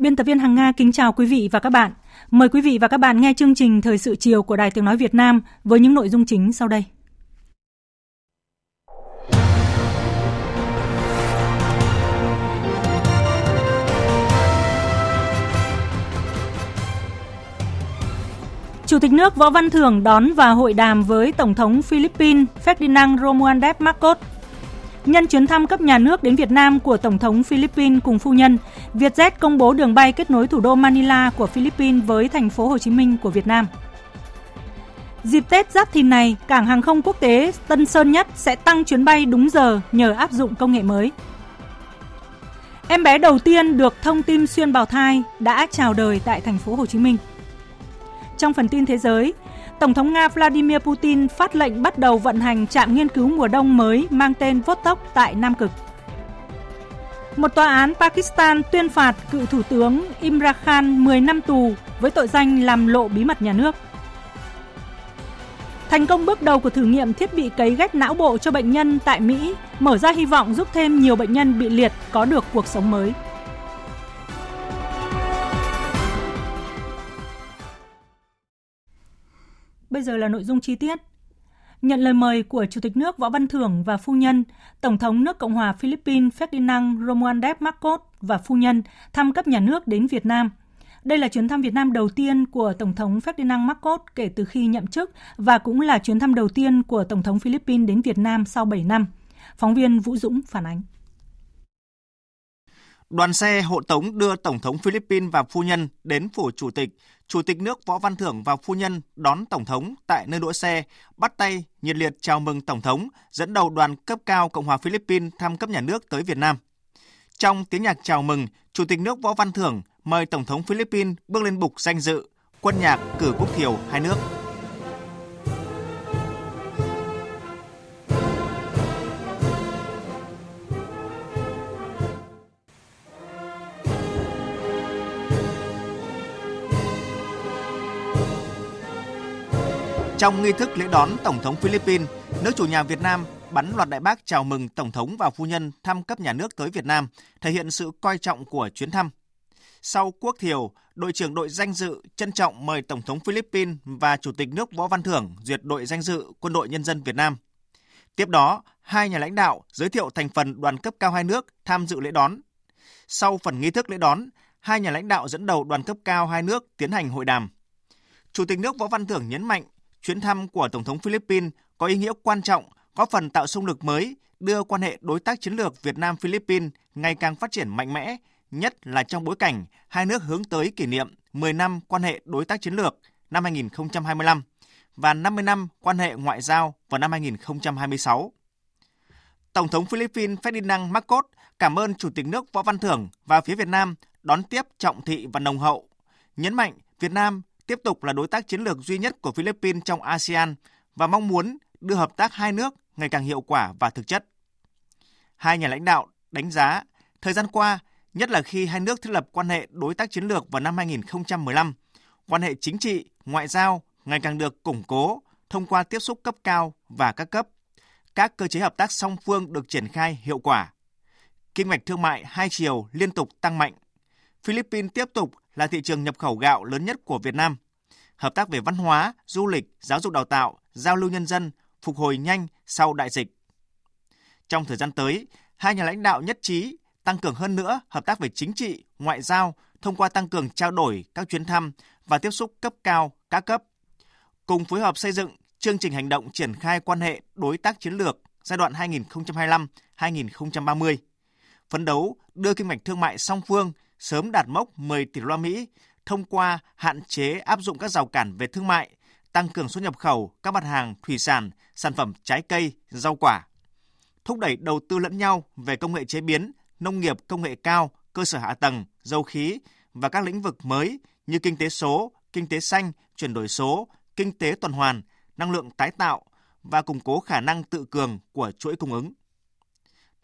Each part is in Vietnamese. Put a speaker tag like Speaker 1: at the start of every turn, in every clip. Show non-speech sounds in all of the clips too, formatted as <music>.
Speaker 1: Biên tập viên Hằng Nga kính chào quý vị và các bạn. Mời quý vị và các bạn nghe chương trình Thời sự chiều của Đài Tiếng Nói Việt Nam với những nội dung chính sau đây. Chủ tịch nước Võ Văn Thưởng đón và hội đàm với Tổng thống Philippines Ferdinand Romualdez Marcos Nhân chuyến thăm cấp nhà nước đến Việt Nam của Tổng thống Philippines cùng phu nhân, Vietjet công bố đường bay kết nối thủ đô Manila của Philippines với thành phố Hồ Chí Minh của Việt Nam. Dịp Tết Giáp Thìn này, cảng hàng không quốc tế Tân Sơn Nhất sẽ tăng chuyến bay đúng giờ nhờ áp dụng công nghệ mới. Em bé đầu tiên được thông tin xuyên bào thai đã chào đời tại thành phố Hồ Chí Minh. Trong phần tin thế giới, Tổng thống Nga Vladimir Putin phát lệnh bắt đầu vận hành trạm nghiên cứu mùa đông mới mang tên Vostok tại Nam Cực. Một tòa án Pakistan tuyên phạt cựu thủ tướng Imran Khan 10 năm tù với tội danh làm lộ bí mật nhà nước. Thành công bước đầu của thử nghiệm thiết bị cấy ghép não bộ cho bệnh nhân tại Mỹ mở ra hy vọng giúp thêm nhiều bệnh nhân bị liệt có được cuộc sống mới. Bây giờ là nội dung chi tiết. Nhận lời mời của Chủ tịch nước Võ Văn Thưởng và phu nhân, Tổng thống nước Cộng hòa Philippines Ferdinand Romualdez Marcos và phu nhân thăm cấp nhà nước đến Việt Nam. Đây là chuyến thăm Việt Nam đầu tiên của Tổng thống Ferdinand Marcos kể từ khi nhậm chức và cũng là chuyến thăm đầu tiên của Tổng thống Philippines đến Việt Nam sau 7 năm. Phóng viên Vũ Dũng phản ánh.
Speaker 2: Đoàn xe hộ tống đưa Tổng thống Philippines và phu nhân đến phủ chủ tịch, Chủ tịch nước Võ Văn Thưởng và phu nhân đón Tổng thống tại nơi đỗ xe, bắt tay nhiệt liệt chào mừng Tổng thống dẫn đầu đoàn cấp cao Cộng hòa Philippines thăm cấp nhà nước tới Việt Nam. Trong tiếng nhạc chào mừng, Chủ tịch nước Võ Văn Thưởng mời Tổng thống Philippines bước lên bục danh dự, quân nhạc cử quốc thiều hai nước. Trong nghi thức lễ đón Tổng thống Philippines, nước chủ nhà Việt Nam bắn loạt đại bác chào mừng Tổng thống và phu nhân thăm cấp nhà nước tới Việt Nam, thể hiện sự coi trọng của chuyến thăm. Sau quốc thiều, đội trưởng đội danh dự trân trọng mời Tổng thống Philippines và Chủ tịch nước Võ Văn Thưởng duyệt đội danh dự Quân đội Nhân dân Việt Nam. Tiếp đó, hai nhà lãnh đạo giới thiệu thành phần đoàn cấp cao hai nước tham dự lễ đón. Sau phần nghi thức lễ đón, hai nhà lãnh đạo dẫn đầu đoàn cấp cao hai nước tiến hành hội đàm. Chủ tịch nước Võ Văn Thưởng nhấn mạnh chuyến thăm của Tổng thống Philippines có ý nghĩa quan trọng, góp phần tạo xung lực mới, đưa quan hệ đối tác chiến lược Việt Nam Philippines ngày càng phát triển mạnh mẽ, nhất là trong bối cảnh hai nước hướng tới kỷ niệm 10 năm quan hệ đối tác chiến lược năm 2025 và 50 năm quan hệ ngoại giao vào năm 2026. Tổng thống Philippines Ferdinand Marcos cảm ơn Chủ tịch nước Võ Văn Thưởng và phía Việt Nam đón tiếp trọng thị và nồng hậu, nhấn mạnh Việt Nam tiếp tục là đối tác chiến lược duy nhất của Philippines trong ASEAN và mong muốn đưa hợp tác hai nước ngày càng hiệu quả và thực chất. Hai nhà lãnh đạo đánh giá thời gian qua, nhất là khi hai nước thiết lập quan hệ đối tác chiến lược vào năm 2015, quan hệ chính trị, ngoại giao ngày càng được củng cố thông qua tiếp xúc cấp cao và các cấp. Các cơ chế hợp tác song phương được triển khai hiệu quả. Kinh mạch thương mại hai chiều liên tục tăng mạnh. Philippines tiếp tục là thị trường nhập khẩu gạo lớn nhất của Việt Nam. Hợp tác về văn hóa, du lịch, giáo dục đào tạo, giao lưu nhân dân phục hồi nhanh sau đại dịch. Trong thời gian tới, hai nhà lãnh đạo nhất trí tăng cường hơn nữa hợp tác về chính trị, ngoại giao thông qua tăng cường trao đổi các chuyến thăm và tiếp xúc cấp cao các cấp, cùng phối hợp xây dựng chương trình hành động triển khai quan hệ đối tác chiến lược giai đoạn 2025-2030. Phấn đấu đưa kim ngạch thương mại song phương sớm đạt mốc 10 tỷ đô la Mỹ thông qua hạn chế áp dụng các rào cản về thương mại, tăng cường xuất nhập khẩu các mặt hàng thủy sản, sản phẩm trái cây, rau quả. Thúc đẩy đầu tư lẫn nhau về công nghệ chế biến, nông nghiệp công nghệ cao, cơ sở hạ tầng, dầu khí và các lĩnh vực mới như kinh tế số, kinh tế xanh, chuyển đổi số, kinh tế tuần hoàn, năng lượng tái tạo và củng cố khả năng tự cường của chuỗi cung ứng.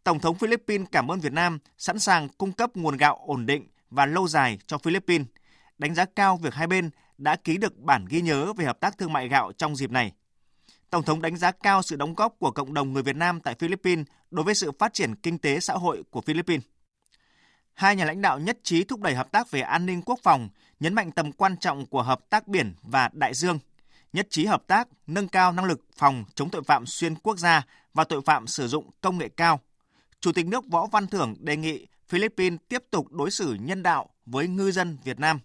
Speaker 2: Tổng thống Philippines cảm ơn Việt Nam sẵn sàng cung cấp nguồn gạo ổn định và lâu dài cho Philippines, đánh giá cao việc hai bên đã ký được bản ghi nhớ về hợp tác thương mại gạo trong dịp này. Tổng thống đánh giá cao sự đóng góp của cộng đồng người Việt Nam tại Philippines đối với sự phát triển kinh tế xã hội của Philippines. Hai nhà lãnh đạo nhất trí thúc đẩy hợp tác về an ninh quốc phòng, nhấn mạnh tầm quan trọng của hợp tác biển và đại dương, nhất trí hợp tác nâng cao năng lực phòng chống tội phạm xuyên quốc gia và tội phạm sử dụng công nghệ cao. Chủ tịch nước Võ Văn Thưởng đề nghị Philippines tiếp tục đối xử nhân đạo với ngư dân Việt Nam,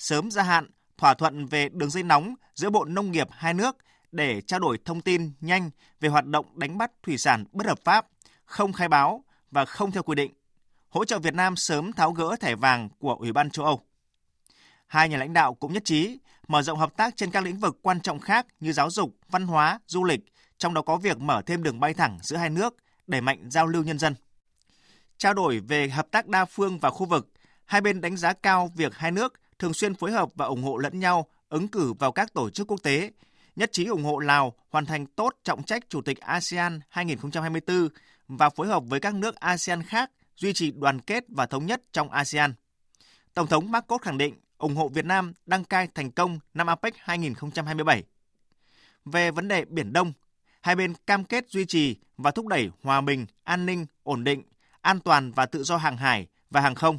Speaker 2: sớm gia hạn thỏa thuận về đường dây nóng giữa Bộ Nông nghiệp hai nước để trao đổi thông tin nhanh về hoạt động đánh bắt thủy sản bất hợp pháp, không khai báo và không theo quy định, hỗ trợ Việt Nam sớm tháo gỡ thẻ vàng của Ủy ban châu Âu. Hai nhà lãnh đạo cũng nhất trí mở rộng hợp tác trên các lĩnh vực quan trọng khác như giáo dục, văn hóa, du lịch, trong đó có việc mở thêm đường bay thẳng giữa hai nước, đẩy mạnh giao lưu nhân dân. Trao đổi về hợp tác đa phương và khu vực, hai bên đánh giá cao việc hai nước thường xuyên phối hợp và ủng hộ lẫn nhau ứng cử vào các tổ chức quốc tế, nhất trí ủng hộ Lào hoàn thành tốt trọng trách Chủ tịch ASEAN 2024 và phối hợp với các nước ASEAN khác duy trì đoàn kết và thống nhất trong ASEAN. Tổng thống Marcos khẳng định ủng hộ Việt Nam đăng cai thành công năm APEC 2027. Về vấn đề Biển Đông, hai bên cam kết duy trì và thúc đẩy hòa bình, an ninh, ổn định, an toàn và tự do hàng hải và hàng không.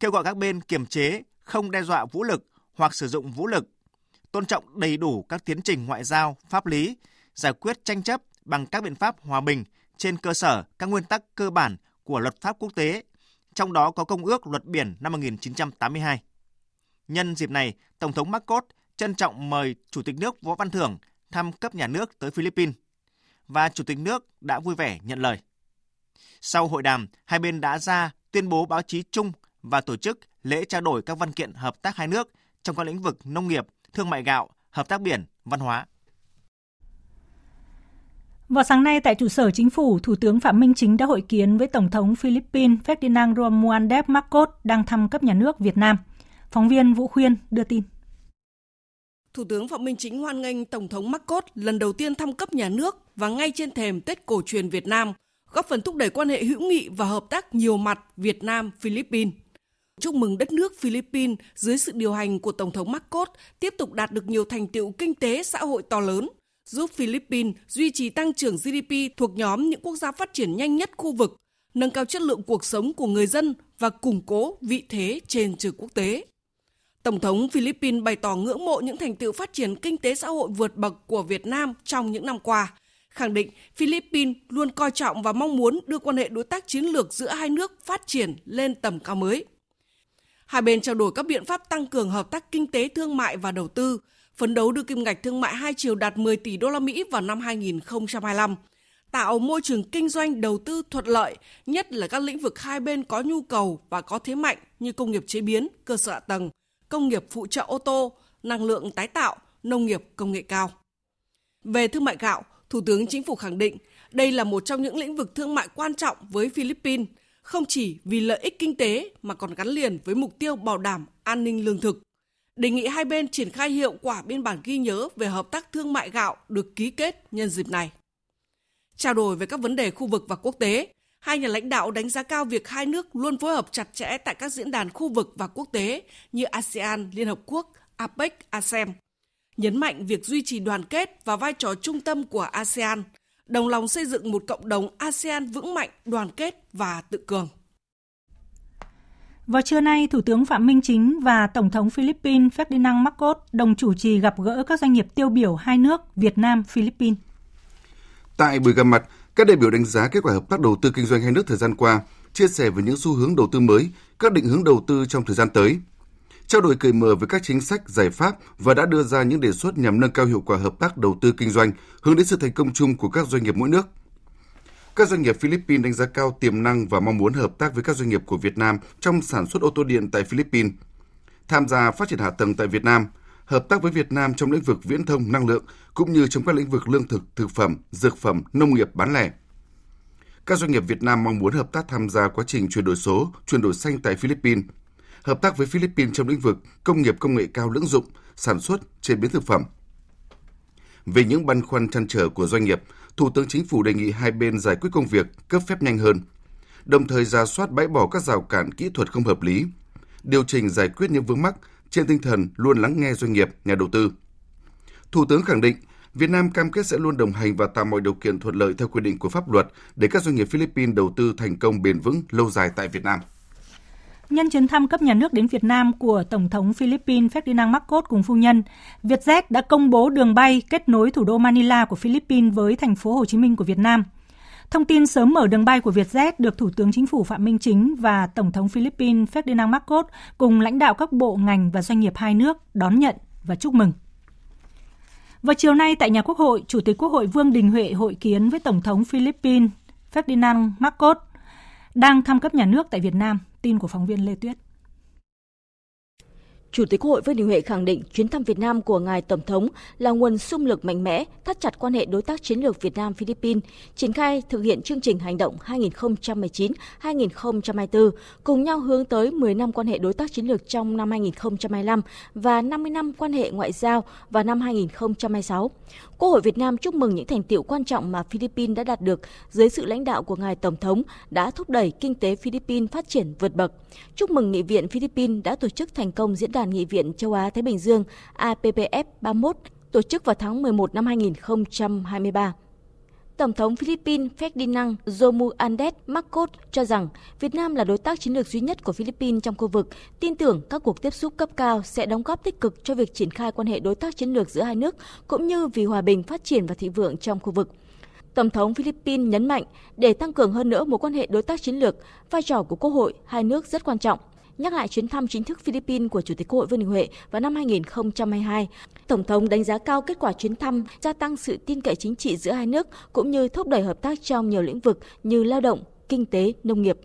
Speaker 2: Kêu gọi các bên kiềm chế, không đe dọa vũ lực hoặc sử dụng vũ lực, tôn trọng đầy đủ các tiến trình ngoại giao, pháp lý, giải quyết tranh chấp bằng các biện pháp hòa bình trên cơ sở các nguyên tắc cơ bản của luật pháp quốc tế, trong đó có Công ước Luật Biển năm 1982. Nhân dịp này, Tổng thống Marcos trân trọng mời Chủ tịch nước Võ Văn Thưởng thăm cấp nhà nước tới Philippines và Chủ tịch nước đã vui vẻ nhận lời. Sau hội đàm, hai bên đã ra tuyên bố báo chí chung và tổ chức lễ trao đổi các văn kiện hợp tác hai nước trong các lĩnh vực nông nghiệp, thương mại gạo, hợp tác biển, văn hóa.
Speaker 1: Vào sáng nay tại trụ sở chính phủ, Thủ tướng Phạm Minh Chính đã hội kiến với Tổng thống Philippines Ferdinand Romualdez Marcos đang thăm cấp nhà nước Việt Nam. Phóng viên Vũ Khuyên đưa tin.
Speaker 3: Thủ tướng Phạm Minh Chính hoan nghênh Tổng thống Marcos lần đầu tiên thăm cấp nhà nước và ngay trên thềm Tết cổ truyền Việt Nam, góp phần thúc đẩy quan hệ hữu nghị và hợp tác nhiều mặt Việt Nam-Philippines. Chúc mừng đất nước Philippines dưới sự điều hành của Tổng thống Marcos tiếp tục đạt được nhiều thành tiệu kinh tế xã hội to lớn, giúp Philippines duy trì tăng trưởng GDP thuộc nhóm những quốc gia phát triển nhanh nhất khu vực, nâng cao chất lượng cuộc sống của người dân và củng cố vị thế trên trường quốc tế. Tổng thống Philippines bày tỏ ngưỡng mộ những thành tựu phát triển kinh tế xã hội vượt bậc của Việt Nam trong những năm qua, khẳng định Philippines luôn coi trọng và mong muốn đưa quan hệ đối tác chiến lược giữa hai nước phát triển lên tầm cao mới. Hai bên trao đổi các biện pháp tăng cường hợp tác kinh tế thương mại và đầu tư, phấn đấu đưa kim ngạch thương mại hai chiều đạt 10 tỷ đô la Mỹ vào năm 2025, tạo môi trường kinh doanh đầu tư thuận lợi, nhất là các lĩnh vực hai bên có nhu cầu và có thế mạnh như công nghiệp chế biến, cơ sở hạ tầng, công nghiệp phụ trợ ô tô, năng lượng tái tạo, nông nghiệp công nghệ cao. Về thương mại gạo, Thủ tướng Chính phủ khẳng định đây là một trong những lĩnh vực thương mại quan trọng với Philippines, không chỉ vì lợi ích kinh tế mà còn gắn liền với mục tiêu bảo đảm an ninh lương thực. Đề nghị hai bên triển khai hiệu quả biên bản ghi nhớ về hợp tác thương mại gạo được ký kết nhân dịp này. Trao đổi về các vấn đề khu vực và quốc tế, Hai nhà lãnh đạo đánh giá cao việc hai nước luôn phối hợp chặt chẽ tại các diễn đàn khu vực và quốc tế như ASEAN, Liên Hợp Quốc, APEC, ASEM. Nhấn mạnh việc duy trì đoàn kết và vai trò trung tâm của ASEAN, đồng lòng xây dựng một cộng đồng ASEAN vững mạnh, đoàn kết và tự cường.
Speaker 1: Vào trưa nay, Thủ tướng Phạm Minh Chính và Tổng thống Philippines Ferdinand Marcos đồng chủ trì gặp gỡ các doanh nghiệp tiêu biểu hai nước Việt Nam, Philippines.
Speaker 4: Tại buổi gặp mặt, các đại biểu đánh giá kết quả hợp tác đầu tư kinh doanh hai nước thời gian qua, chia sẻ về những xu hướng đầu tư mới, các định hướng đầu tư trong thời gian tới. Trao đổi cởi mở về các chính sách, giải pháp và đã đưa ra những đề xuất nhằm nâng cao hiệu quả hợp tác đầu tư kinh doanh, hướng đến sự thành công chung của các doanh nghiệp mỗi nước. Các doanh nghiệp Philippines đánh giá cao tiềm năng và mong muốn hợp tác với các doanh nghiệp của Việt Nam trong sản xuất ô tô điện tại Philippines, tham gia phát triển hạ tầng tại Việt Nam, hợp tác với Việt Nam trong lĩnh vực viễn thông, năng lượng cũng như trong các lĩnh vực lương thực, thực phẩm, dược phẩm, nông nghiệp bán lẻ. Các doanh nghiệp Việt Nam mong muốn hợp tác tham gia quá trình chuyển đổi số, chuyển đổi xanh tại Philippines, hợp tác với Philippines trong lĩnh vực công nghiệp công nghệ cao lưỡng dụng, sản xuất, chế biến thực phẩm. Về những băn khoăn chăn trở của doanh nghiệp, Thủ tướng Chính phủ đề nghị hai bên giải quyết công việc, cấp phép nhanh hơn, đồng thời ra soát bãi bỏ các rào cản kỹ thuật không hợp lý, điều chỉnh giải quyết những vướng mắc trên tinh thần luôn lắng nghe doanh nghiệp, nhà đầu tư. Thủ tướng khẳng định Việt Nam cam kết sẽ luôn đồng hành và tạo mọi điều kiện thuận lợi theo quy định của pháp luật để các doanh nghiệp Philippines đầu tư thành công bền vững lâu dài tại Việt Nam.
Speaker 1: Nhân chuyến thăm cấp nhà nước đến Việt Nam của Tổng thống Philippines Ferdinand Marcos cùng phu nhân, Vietjet đã công bố đường bay kết nối thủ đô Manila của Philippines với thành phố Hồ Chí Minh của Việt Nam. Thông tin sớm mở đường bay của Vietjet được Thủ tướng Chính phủ Phạm Minh Chính và Tổng thống Philippines Ferdinand Marcos cùng lãnh đạo các bộ ngành và doanh nghiệp hai nước đón nhận và chúc mừng. Vào chiều nay tại nhà Quốc hội, Chủ tịch Quốc hội Vương Đình Huệ hội kiến với Tổng thống Philippines Ferdinand Marcos đang thăm cấp nhà nước tại Việt Nam. Tin của phóng viên Lê Tuyết.
Speaker 5: Chủ tịch Quốc hội Vương Đình Huệ khẳng định chuyến thăm Việt Nam của ngài tổng thống là nguồn sung lực mạnh mẽ thắt chặt quan hệ đối tác chiến lược Việt Nam Philippines, triển khai thực hiện chương trình hành động 2019-2024 cùng nhau hướng tới 10 năm quan hệ đối tác chiến lược trong năm 2025 và 50 năm quan hệ ngoại giao vào năm 2026. Quốc hội Việt Nam chúc mừng những thành tiệu quan trọng mà Philippines đã đạt được dưới sự lãnh đạo của ngài tổng thống đã thúc đẩy kinh tế Philippines phát triển vượt bậc. Chúc mừng Nghị viện Philippines đã tổ chức thành công diễn đàn Nghị viện châu Á Thái Bình Dương APPF 31 tổ chức vào tháng 11 năm 2023. Tổng thống Philippines Ferdinand Romualdez Marcos cho rằng Việt Nam là đối tác chiến lược duy nhất của Philippines trong khu vực, tin tưởng các cuộc tiếp xúc cấp cao sẽ đóng góp tích cực cho việc triển khai quan hệ đối tác chiến lược giữa hai nước cũng như vì hòa bình, phát triển và thịnh vượng trong khu vực. Tổng thống Philippines nhấn mạnh để tăng cường hơn nữa mối quan hệ đối tác chiến lược, vai trò của Quốc hội hai nước rất quan trọng. Nhắc lại chuyến thăm chính thức Philippines của Chủ tịch Quốc hội Vương Đình Huệ vào năm 2022, Tổng thống đánh giá cao kết quả chuyến thăm, gia tăng sự tin cậy chính trị giữa hai nước cũng như thúc đẩy hợp tác trong nhiều lĩnh vực như lao động, kinh tế, nông nghiệp.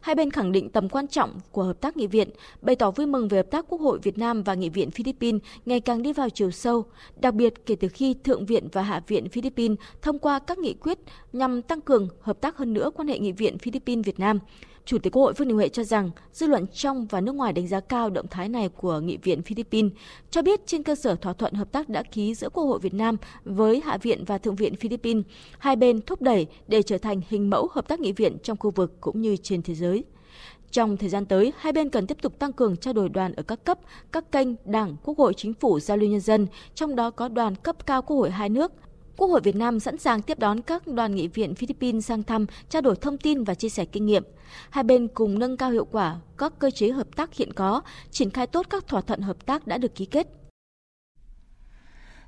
Speaker 5: Hai bên khẳng định tầm quan trọng của hợp tác nghị viện, bày tỏ vui mừng về hợp tác Quốc hội Việt Nam và Nghị viện Philippines ngày càng đi vào chiều sâu, đặc biệt kể từ khi Thượng viện và Hạ viện Philippines thông qua các nghị quyết nhằm tăng cường hợp tác hơn nữa quan hệ Nghị viện Philippines-Việt Nam. Chủ tịch Quốc hội Vương Đình Huệ cho rằng dư luận trong và nước ngoài đánh giá cao động thái này của Nghị viện Philippines, cho biết trên cơ sở thỏa thuận hợp tác đã ký giữa Quốc hội Việt Nam với Hạ viện và Thượng viện Philippines, hai bên thúc đẩy để trở thành hình mẫu hợp tác nghị viện trong khu vực cũng như trên thế giới. Trong thời gian tới, hai bên cần tiếp tục tăng cường trao đổi đoàn ở các cấp, các kênh, đảng, quốc hội, chính phủ, giao lưu nhân dân, trong đó có đoàn cấp cao quốc hội hai nước, Quốc hội Việt Nam sẵn sàng tiếp đón các đoàn nghị viện Philippines sang thăm, trao đổi thông tin và chia sẻ kinh nghiệm. Hai bên cùng nâng cao hiệu quả các cơ chế hợp tác hiện có, triển khai tốt các thỏa thuận hợp tác đã được ký kết.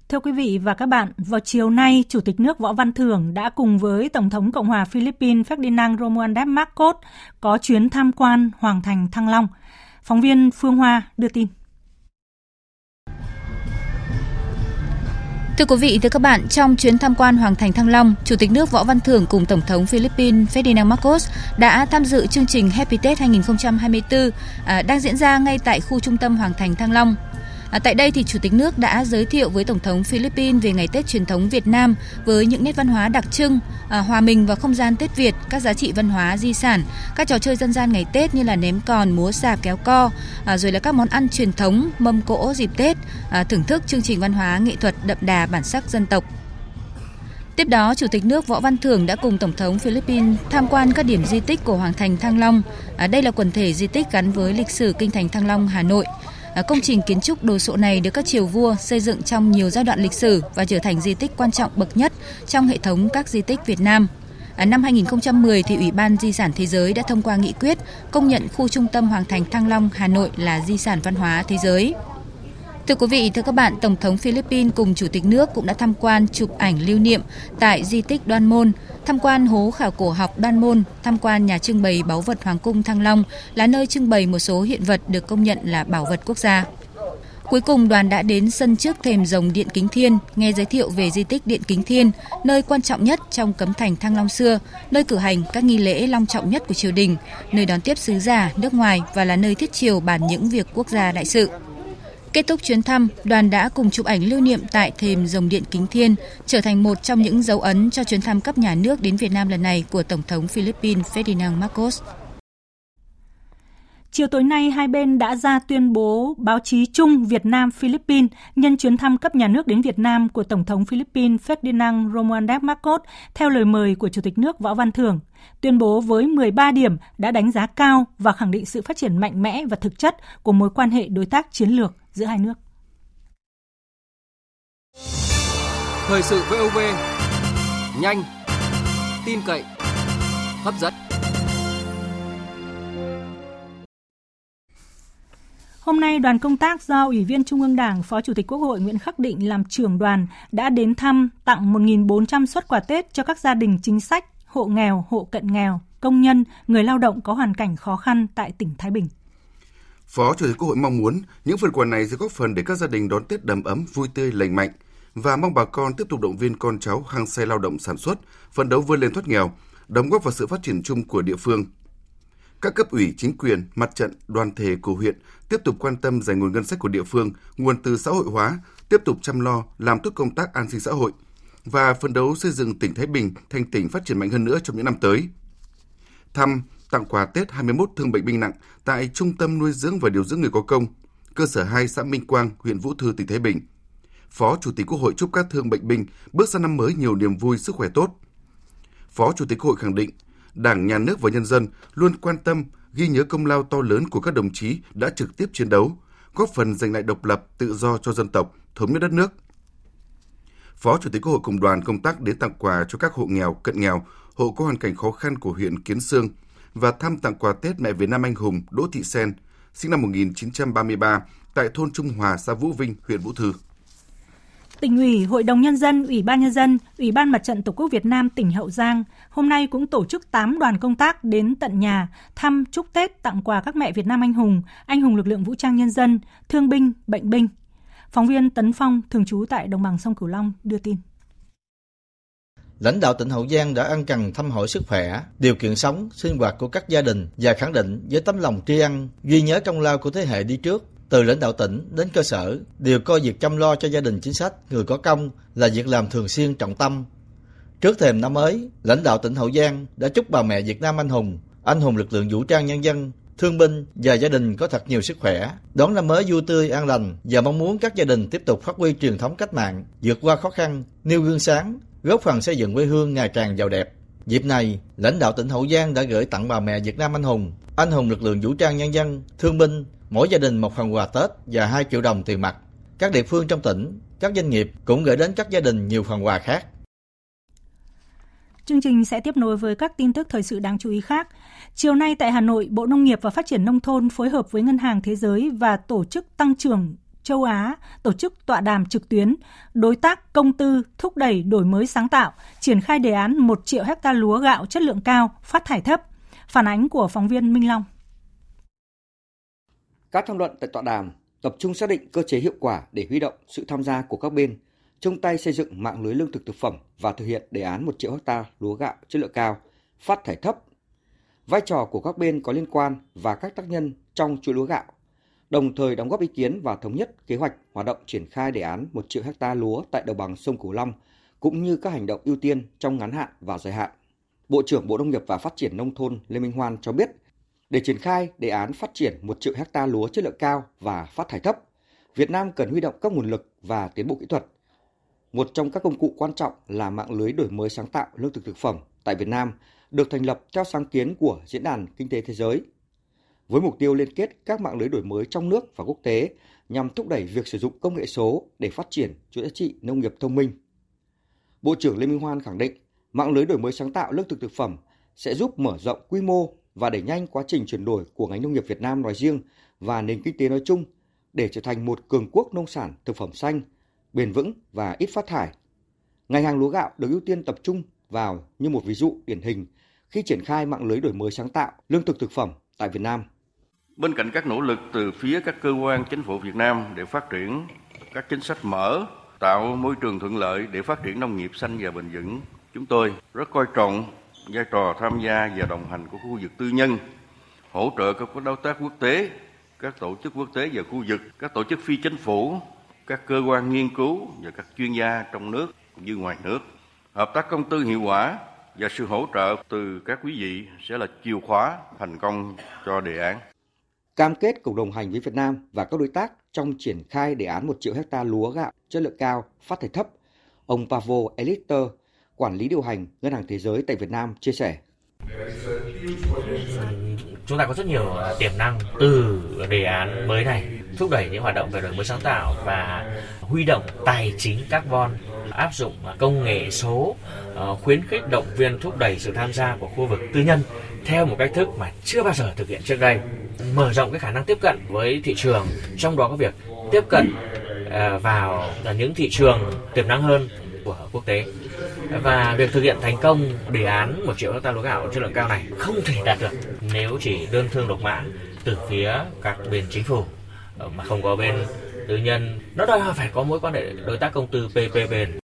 Speaker 1: Thưa quý vị và các bạn, vào chiều nay, Chủ tịch nước Võ Văn Thưởng đã cùng với Tổng thống Cộng hòa Philippines Ferdinand Romualdez Marcos có chuyến tham quan Hoàng thành Thăng Long. Phóng viên Phương Hoa đưa tin.
Speaker 6: Thưa quý vị, thưa các bạn, trong chuyến tham quan Hoàng thành Thăng Long, Chủ tịch nước Võ Văn Thưởng cùng Tổng thống Philippines Ferdinand Marcos đã tham dự chương trình Happy Tết 2024 à, đang diễn ra ngay tại khu trung tâm Hoàng thành Thăng Long. À, tại đây thì Chủ tịch nước đã giới thiệu với Tổng thống Philippines về ngày Tết truyền thống Việt Nam với những nét văn hóa đặc trưng, à, hòa mình vào không gian Tết Việt, các giá trị văn hóa, di sản, các trò chơi dân gian ngày Tết như là ném còn, múa sạp, kéo co, à, rồi là các món ăn truyền thống, mâm cỗ dịp Tết, à, thưởng thức chương trình văn hóa nghệ thuật đậm đà bản sắc dân tộc. Tiếp đó, Chủ tịch nước Võ Văn Thưởng đã cùng Tổng thống Philippines tham quan các điểm di tích của Hoàng thành Thăng Long. À, đây là quần thể di tích gắn với lịch sử kinh thành Thăng Long, Hà Nội. À, công trình kiến trúc đồ sộ này được các triều vua xây dựng trong nhiều giai đoạn lịch sử và trở thành di tích quan trọng bậc nhất trong hệ thống các di tích Việt Nam. À, năm 2010 thì Ủy ban Di sản Thế giới đã thông qua nghị quyết công nhận khu trung tâm Hoàng thành Thăng Long Hà Nội là di sản văn hóa thế giới. Thưa quý vị, thưa các bạn, Tổng thống Philippines cùng Chủ tịch nước cũng đã tham quan chụp ảnh lưu niệm tại di tích Đoan Môn, tham quan hố khảo cổ học Đoan Môn, tham quan nhà trưng bày báu vật Hoàng cung Thăng Long là nơi trưng bày một số hiện vật được công nhận là bảo vật quốc gia. Cuối cùng đoàn đã đến sân trước thềm rồng Điện Kính Thiên, nghe giới thiệu về di tích Điện Kính Thiên, nơi quan trọng nhất trong cấm thành Thăng Long xưa, nơi cử hành các nghi lễ long trọng nhất của triều đình, nơi đón tiếp sứ giả nước ngoài và là nơi thiết triều bàn những việc quốc gia đại sự. Kết thúc chuyến thăm, đoàn đã cùng chụp ảnh lưu niệm tại thềm rồng điện Kính Thiên, trở thành một trong những dấu ấn cho chuyến thăm cấp nhà nước đến Việt Nam lần này của Tổng thống Philippines Ferdinand Marcos.
Speaker 1: Chiều tối nay, hai bên đã ra tuyên bố báo chí chung Việt Nam-Philippines nhân chuyến thăm cấp nhà nước đến Việt Nam của Tổng thống Philippines Ferdinand Romualdez Marcos theo lời mời của Chủ tịch nước Võ Văn Thưởng. Tuyên bố với 13 điểm đã đánh giá cao và khẳng định sự phát triển mạnh mẽ và thực chất của mối quan hệ đối tác chiến lược giữa hai nước.
Speaker 7: Thời sự VOV, nhanh, tin cậy, hấp dẫn.
Speaker 1: Hôm nay, đoàn công tác do Ủy viên Trung ương Đảng, Phó Chủ tịch Quốc hội Nguyễn Khắc Định làm trưởng đoàn đã đến thăm tặng 1.400 xuất quà Tết cho các gia đình chính sách, hộ nghèo, hộ cận nghèo, công nhân, người lao động có hoàn cảnh khó khăn tại tỉnh Thái Bình.
Speaker 8: Phó Chủ tịch Quốc hội mong muốn những phần quà này sẽ góp phần để các gia đình đón Tết đầm ấm, vui tươi, lành mạnh và mong bà con tiếp tục động viên con cháu hăng say lao động sản xuất, phấn đấu vươn lên thoát nghèo, đóng góp vào sự phát triển chung của địa phương. Các cấp ủy, chính quyền, mặt trận, đoàn thể của huyện tiếp tục quan tâm dành nguồn ngân sách của địa phương, nguồn từ xã hội hóa, tiếp tục chăm lo, làm tốt công tác an sinh xã hội và phấn đấu xây dựng tỉnh Thái Bình thành tỉnh phát triển mạnh hơn nữa trong những năm tới. Thăm, tặng quà Tết 21 thương bệnh binh nặng tại Trung tâm nuôi dưỡng và điều dưỡng người có công, cơ sở 2 xã Minh Quang, huyện Vũ Thư, tỉnh Thái Bình. Phó Chủ tịch Quốc hội chúc các thương bệnh binh bước sang năm mới nhiều niềm vui, sức khỏe tốt. Phó Chủ tịch Quốc hội khẳng định, Đảng, Nhà nước và nhân dân luôn quan tâm, ghi nhớ công lao to lớn của các đồng chí đã trực tiếp chiến đấu, góp phần giành lại độc lập, tự do cho dân tộc, thống nhất đất nước. Phó Chủ tịch Quốc hội cùng đoàn công tác đến tặng quà cho các hộ nghèo, cận nghèo, hộ có hoàn cảnh khó khăn của huyện Kiến Sương và thăm tặng quà Tết mẹ Việt Nam anh hùng Đỗ Thị Sen, sinh năm 1933, tại thôn Trung Hòa, xã Vũ Vinh, huyện Vũ Thư.
Speaker 1: Tỉnh ủy, Hội đồng Nhân dân, Ủy ban Nhân dân, Ủy ban Mặt trận Tổ quốc Việt Nam tỉnh Hậu Giang hôm nay cũng tổ chức 8 đoàn công tác đến tận nhà thăm chúc Tết tặng quà các mẹ Việt Nam anh hùng, anh hùng lực lượng vũ trang nhân dân, thương binh, bệnh binh. Phóng viên Tấn Phong, thường trú tại Đồng bằng sông Cửu Long đưa tin.
Speaker 9: Lãnh đạo tỉnh Hậu Giang đã ăn cần thăm hỏi sức khỏe, điều kiện sống, sinh hoạt của các gia đình và khẳng định với tấm lòng tri ân, ghi nhớ công lao của thế hệ đi trước, từ lãnh đạo tỉnh đến cơ sở đều coi việc chăm lo cho gia đình chính sách, người có công là việc làm thường xuyên trọng tâm. Trước thềm năm mới, lãnh đạo tỉnh Hậu Giang đã chúc bà mẹ Việt Nam anh hùng, anh hùng lực lượng vũ trang nhân dân, thương binh và gia đình có thật nhiều sức khỏe, đón năm mới vui tươi an lành và mong muốn các gia đình tiếp tục phát huy truyền thống cách mạng, vượt qua khó khăn, nêu gương sáng, góp phần xây dựng quê hương ngày càng giàu đẹp. Dịp này, lãnh đạo tỉnh Hậu Giang đã gửi tặng bà mẹ Việt Nam anh hùng, anh hùng lực lượng vũ trang nhân dân, thương binh, mỗi gia đình một phần quà Tết và 2 triệu đồng tiền mặt. Các địa phương trong tỉnh, các doanh nghiệp cũng gửi đến các gia đình nhiều phần quà khác.
Speaker 1: Chương trình sẽ tiếp nối với các tin tức thời sự đáng chú ý khác. Chiều nay tại Hà Nội, Bộ Nông nghiệp và Phát triển Nông thôn phối hợp với Ngân hàng Thế giới và Tổ chức Tăng trưởng châu Á tổ chức tọa đàm trực tuyến đối tác công tư thúc đẩy đổi mới sáng tạo, triển khai đề án 1 triệu hecta lúa gạo chất lượng cao, phát thải thấp. Phản ánh của phóng viên Minh Long.
Speaker 10: Các tham luận tại tọa đàm tập trung xác định cơ chế hiệu quả để huy động sự tham gia của các bên chung tay xây dựng mạng lưới lương thực thực phẩm và thực hiện đề án 1 triệu hecta lúa gạo chất lượng cao, phát thải thấp. Vai trò của các bên có liên quan và các tác nhân trong chuỗi lúa gạo đồng thời đóng góp ý kiến và thống nhất kế hoạch hoạt động triển khai đề án 1 triệu hecta lúa tại đồng bằng sông Cửu Long, cũng như các hành động ưu tiên trong ngắn hạn và dài hạn. Bộ trưởng Bộ Nông nghiệp và Phát triển Nông thôn Lê Minh Hoan cho biết, để triển khai đề án phát triển 1 triệu hecta lúa chất lượng cao và phát thải thấp, Việt Nam cần huy động các nguồn lực và tiến bộ kỹ thuật. Một trong các công cụ quan trọng là mạng lưới đổi mới sáng tạo lương thực thực phẩm tại Việt Nam được thành lập theo sáng kiến của Diễn đàn Kinh tế Thế giới với mục tiêu liên kết các mạng lưới đổi mới trong nước và quốc tế nhằm thúc đẩy việc sử dụng công nghệ số để phát triển chuỗi giá trị nông nghiệp thông minh. Bộ trưởng Lê Minh Hoan khẳng định, mạng lưới đổi mới sáng tạo lương thực thực phẩm sẽ giúp mở rộng quy mô và đẩy nhanh quá trình chuyển đổi của ngành nông nghiệp Việt Nam nói riêng và nền kinh tế nói chung để trở thành một cường quốc nông sản thực phẩm xanh, bền vững và ít phát thải. Ngành hàng lúa gạo được ưu tiên tập trung vào như một ví dụ điển hình khi triển khai mạng lưới đổi mới sáng tạo lương thực thực phẩm tại Việt Nam.
Speaker 11: Bên cạnh các nỗ lực từ phía các cơ quan chính phủ Việt Nam để phát triển các chính sách mở, tạo môi trường thuận lợi để phát triển nông nghiệp xanh và bền vững, chúng tôi rất coi trọng vai trò tham gia và đồng hành của khu vực tư nhân, hỗ trợ các đối tác quốc tế, các tổ chức quốc tế và khu vực, các tổ chức phi chính phủ, các cơ quan nghiên cứu và các chuyên gia trong nước cũng như ngoài nước. Hợp tác công tư hiệu quả và sự hỗ trợ từ các quý vị sẽ là chìa khóa thành công cho đề án.
Speaker 10: Cam kết cùng đồng hành với Việt Nam và các đối tác trong triển khai đề án 1 triệu hecta lúa gạo chất lượng cao, phát thải thấp. Ông Pavo Elister, quản lý điều hành Ngân hàng Thế giới tại Việt Nam chia sẻ.
Speaker 12: Chúng ta có rất nhiều à, tiềm năng từ đề án mới này thúc đẩy những hoạt động về đổi mới sáng tạo và huy động tài chính carbon áp dụng công nghệ số Ờ, khuyến khích động viên thúc đẩy sự tham gia của khu vực tư nhân theo một cách thức mà chưa bao giờ thực hiện trước đây. Mở rộng cái khả năng tiếp cận với thị trường trong đó có việc tiếp cận ờ, vào những thị trường tiềm năng hơn của quốc tế. Và việc thực hiện thành công đề án một triệu hecta lúa gạo chất lượng cao này không thể đạt được nếu chỉ đơn thương độc mã từ phía các bên chính phủ ờ, mà không có bên tư nhân. Nó đòi hỏi phải có mối quan hệ đối tác công tư PPP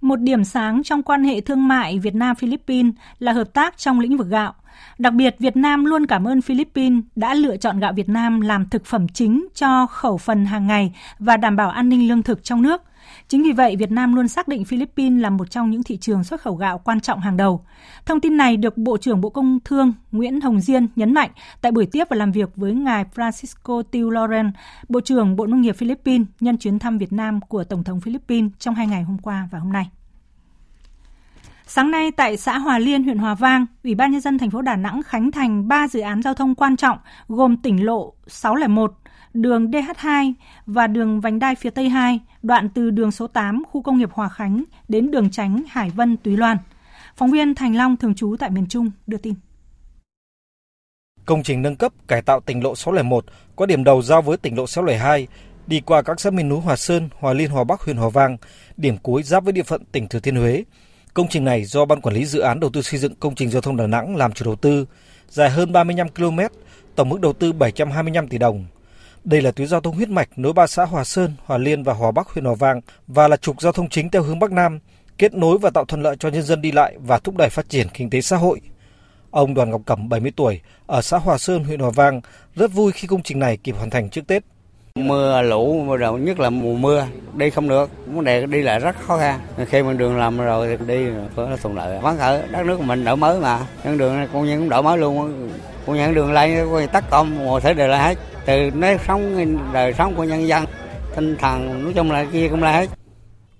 Speaker 1: một điểm sáng trong quan hệ thương mại Việt Nam Philippines là hợp tác trong lĩnh vực gạo. Đặc biệt, Việt Nam luôn cảm ơn Philippines đã lựa chọn gạo Việt Nam làm thực phẩm chính cho khẩu phần hàng ngày và đảm bảo an ninh lương thực trong nước – Chính vì vậy, Việt Nam luôn xác định Philippines là một trong những thị trường xuất khẩu gạo quan trọng hàng đầu. Thông tin này được Bộ trưởng Bộ Công Thương Nguyễn Hồng Diên nhấn mạnh tại buổi tiếp và làm việc với ngài Francisco Tiu Loren, Bộ trưởng Bộ Nông nghiệp Philippines nhân chuyến thăm Việt Nam của Tổng thống Philippines trong hai ngày hôm qua và hôm nay. Sáng nay tại xã Hòa Liên, huyện Hòa Vang, Ủy ban nhân dân thành phố Đà Nẵng khánh thành 3 dự án giao thông quan trọng gồm tỉnh lộ 601, đường DH2 và đường vành đai phía Tây 2, đoạn từ đường số 8 khu công nghiệp Hòa Khánh đến đường tránh Hải Vân Túy Loan. Phóng viên Thành Long thường trú tại miền Trung đưa tin.
Speaker 13: Công trình nâng cấp cải tạo tỉnh lộ 601 có điểm đầu giao với tỉnh lộ 602 đi qua các xã miền núi Hòa Sơn, Hòa Liên, Hòa Bắc, huyện Hòa Vang, điểm cuối giáp với địa phận tỉnh Thừa Thiên Huế. Công trình này do Ban Quản lý Dự án Đầu tư xây dựng công trình giao thông Đà Nẵng làm chủ đầu tư, dài hơn 35 km, tổng mức đầu tư 725 tỷ đồng. Đây là tuyến giao thông huyết mạch nối ba xã Hòa Sơn, Hòa Liên và Hòa Bắc huyện Hòa Vang và là trục giao thông chính theo hướng Bắc Nam, kết nối và tạo thuận lợi cho nhân dân đi lại và thúc đẩy phát triển kinh tế xã hội. Ông Đoàn Ngọc Cẩm, 70 tuổi, ở xã Hòa Sơn, huyện Hòa Vang, rất vui khi công trình này kịp hoàn thành trước Tết.
Speaker 14: Mưa lũ rồi nhất là mùa mưa, đi không được, vấn đề đi lại rất khó khăn. Khi mình đường làm rồi thì đi có thuận lợi. Phấn khởi, đất nước mình đổi mới mà, nhân đường này cũng cũng đổi mới luôn. Cũng nhân đường lên, tắt công, một thể đều là hết từ nếp sống đời sống của nhân dân tinh thần nói chung là kia cũng là hết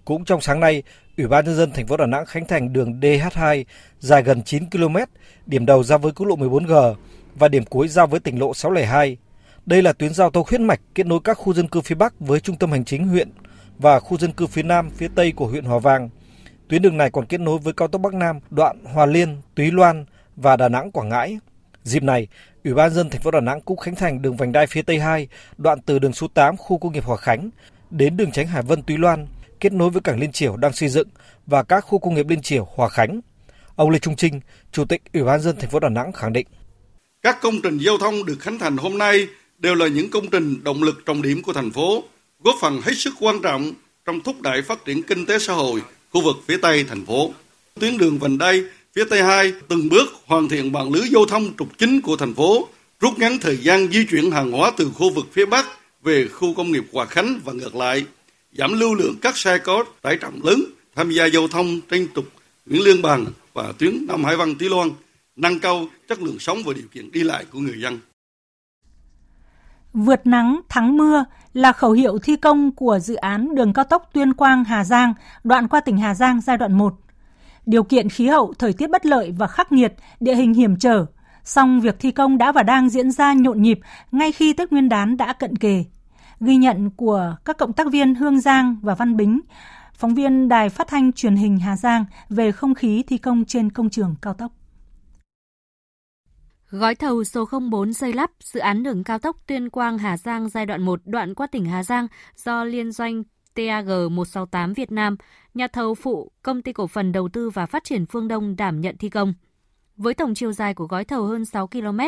Speaker 13: cũng trong sáng nay Ủy ban nhân dân thành phố Đà Nẵng khánh thành đường DH2 dài gần 9 km, điểm đầu giao với quốc lộ 14G và điểm cuối giao với tỉnh lộ 602. Đây là tuyến giao thông huyết mạch kết nối các khu dân cư phía Bắc với trung tâm hành chính huyện và khu dân cư phía Nam, phía Tây của huyện Hòa Vang. Tuyến đường này còn kết nối với cao tốc Bắc Nam đoạn Hòa Liên, Túy Loan và Đà Nẵng Quảng Ngãi. Dịp này, Ủy ban dân thành phố Đà Nẵng cũng khánh thành đường vành đai phía Tây 2, đoạn từ đường số 8 khu công nghiệp Hòa Khánh đến đường tránh Hải Vân Túy Loan, kết nối với cảng Liên Triểu đang xây dựng và các khu công nghiệp Liên Triểu, Hòa Khánh. Ông Lê Trung Trinh, Chủ tịch Ủy ban dân thành phố Đà Nẵng khẳng định:
Speaker 15: Các công trình giao thông được khánh thành hôm nay đều là những công trình động lực trọng điểm của thành phố, góp phần hết sức quan trọng trong thúc đẩy phát triển kinh tế xã hội khu vực phía Tây thành phố. Tuyến đường vành đai Phía Tây 2 từng bước hoàn thiện mạng lưới giao thông trục chính của thành phố, rút ngắn thời gian di chuyển hàng hóa từ khu vực phía Bắc về khu công nghiệp Hòa Khánh và ngược lại, giảm lưu lượng các xe có tải trọng lớn tham gia giao thông trên trục Nguyễn Lương Bằng và tuyến Nam Hải Văn Tý Loan, nâng cao chất lượng sống và điều kiện đi lại của người dân.
Speaker 1: Vượt nắng thắng mưa là khẩu hiệu thi công của dự án đường cao tốc Tuyên Quang Hà Giang, đoạn qua tỉnh Hà Giang giai đoạn 1 điều kiện khí hậu, thời tiết bất lợi và khắc nghiệt, địa hình hiểm trở. Song việc thi công đã và đang diễn ra nhộn nhịp ngay khi Tết Nguyên đán đã cận kề. Ghi nhận của các cộng tác viên Hương Giang và Văn Bính, phóng viên Đài Phát thanh Truyền hình Hà Giang về không khí thi công trên công trường cao tốc.
Speaker 16: Gói thầu số 04 xây lắp dự án đường cao tốc Tuyên Quang Hà Giang giai đoạn 1 đoạn qua tỉnh Hà Giang do liên doanh TAG 168 Việt Nam, nhà thầu phụ Công ty Cổ phần Đầu tư và Phát triển Phương Đông đảm nhận thi công. với tổng chiều dài của gói thầu hơn 6 km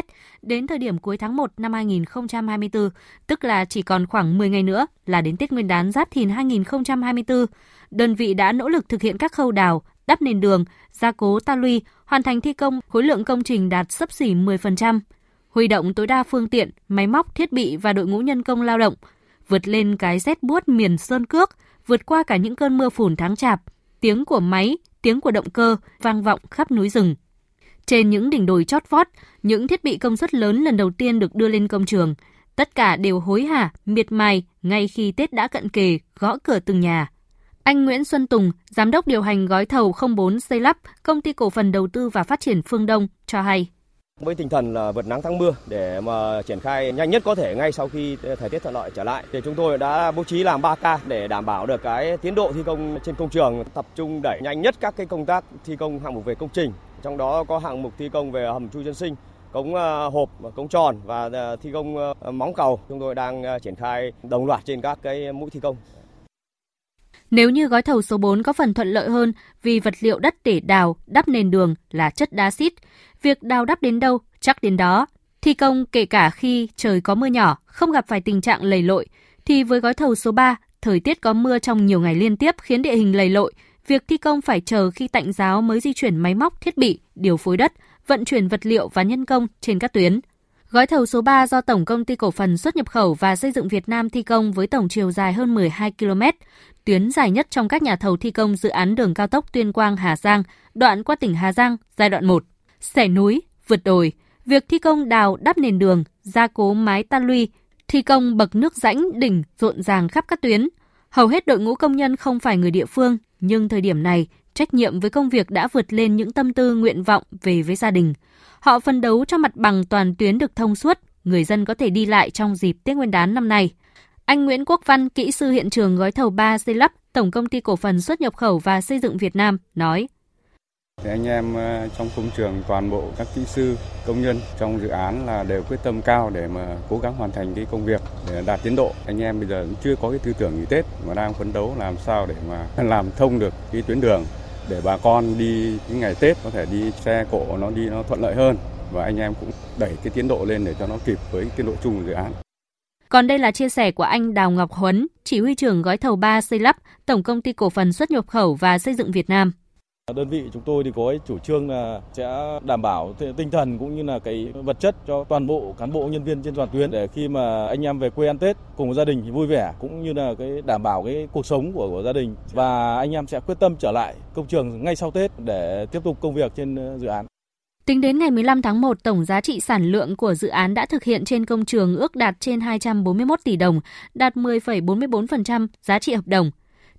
Speaker 16: đến thời điểm cuối tháng 1 năm 2024, tức là chỉ còn khoảng 10 ngày nữa là đến Tết Nguyên đán Giáp Thìn 2024. Đơn vị đã nỗ lực thực hiện các khâu đào, đắp nền đường, gia cố ta luy, hoàn thành thi công, khối lượng công trình đạt sấp xỉ 10%, huy động tối đa phương tiện, máy móc, thiết bị và đội ngũ nhân công lao động, vượt lên cái rét buốt miền sơn cước, vượt qua cả những cơn mưa phùn tháng chạp, tiếng của máy, tiếng của động cơ vang vọng khắp núi rừng. Trên những đỉnh đồi chót vót, những thiết bị công suất lớn lần đầu tiên được đưa lên công trường. Tất cả đều hối hả, miệt mài ngay khi Tết đã cận kề, gõ cửa từng nhà. Anh Nguyễn Xuân Tùng, giám đốc điều hành gói thầu 04 xây lắp, công ty cổ phần đầu tư và phát triển Phương Đông cho hay.
Speaker 17: Với tinh thần là vượt nắng thắng mưa để mà triển khai nhanh nhất có thể ngay sau khi thời tiết thuận lợi trở lại thì chúng tôi đã bố trí làm 3 ca để đảm bảo được cái tiến độ thi công trên công trường, tập trung đẩy nhanh nhất các cái công tác thi công hạng mục về công trình, trong đó có hạng mục thi công về hầm chui dân sinh, cống ờ, hộp, cống tròn và ờ, thi công ờ, móng cầu. Chúng tôi đang triển khai đồng loạt trên các cái mũi thi công.
Speaker 16: Nếu như gói thầu số 4 có phần thuận lợi hơn vì vật liệu đất để đào, đắp nền đường là chất đá xít, việc đào đắp đến đâu chắc đến đó. Thi công kể cả khi trời có mưa nhỏ, không gặp phải tình trạng lầy lội, thì với gói thầu số 3, thời tiết có mưa trong nhiều ngày liên tiếp khiến địa hình lầy lội, việc thi công phải chờ khi tạnh giáo mới di chuyển máy móc, thiết bị, điều phối đất, vận chuyển vật liệu và nhân công trên các tuyến. Gói thầu số 3 do Tổng công ty cổ phần xuất nhập khẩu và xây dựng Việt Nam thi công với tổng chiều dài hơn 12 km, tuyến dài nhất trong các nhà thầu thi công dự án đường cao tốc Tuyên Quang Hà Giang, đoạn qua tỉnh Hà Giang, giai đoạn 1. Xẻ núi, vượt đồi, việc thi công đào đắp nền đường, gia cố mái tan luy, thi công bậc nước rãnh đỉnh rộn ràng khắp các tuyến. Hầu hết đội ngũ công nhân không phải người địa phương, nhưng thời điểm này, trách nhiệm với công việc đã vượt lên những tâm tư nguyện vọng về với gia đình. Họ phân đấu cho mặt bằng toàn tuyến được thông suốt, người dân có thể đi lại trong dịp Tết Nguyên đán năm nay. Anh Nguyễn Quốc Văn, kỹ sư hiện trường gói thầu 3 xây lắp Tổng công ty cổ phần xuất nhập khẩu và xây dựng Việt Nam nói:
Speaker 18: thì anh em ờ, trong công trường toàn bộ các kỹ sư, công nhân trong dự án là đều quyết tâm cao để mà cố gắng hoàn thành cái công việc để đạt tiến độ. Anh em bây giờ cũng chưa có cái tư tưởng nghỉ Tết mà đang phấn đấu làm sao để mà <laughs> làm thông được cái tuyến đường để bà con đi cái ngày Tết có thể đi xe cộ nó đi nó thuận lợi hơn và anh em cũng đẩy cái tiến độ lên để cho nó kịp với tiến độ chung của dự án.
Speaker 16: Còn đây là chia sẻ của anh Đào Ngọc Huấn, chỉ huy trưởng gói thầu 3 xây lắp Tổng công ty cổ phần xuất nhập khẩu và xây dựng Việt Nam.
Speaker 19: Đơn vị chúng tôi thì có cái chủ trương là sẽ đảm bảo tinh thần cũng như là cái vật chất cho toàn bộ cán bộ nhân viên trên toàn tuyến để khi mà anh em về quê ăn Tết cùng gia đình thì vui vẻ cũng như là cái đảm bảo cái cuộc sống của, của gia đình và anh em sẽ quyết tâm trở lại công trường ngay sau Tết để tiếp tục công việc trên ờ, dự án.
Speaker 16: Tính đến ngày 15 tháng 1, tổng giá trị sản lượng của dự án đã thực hiện trên công trường ước đạt trên 241 tỷ đồng, đạt 10,44% giá trị hợp đồng.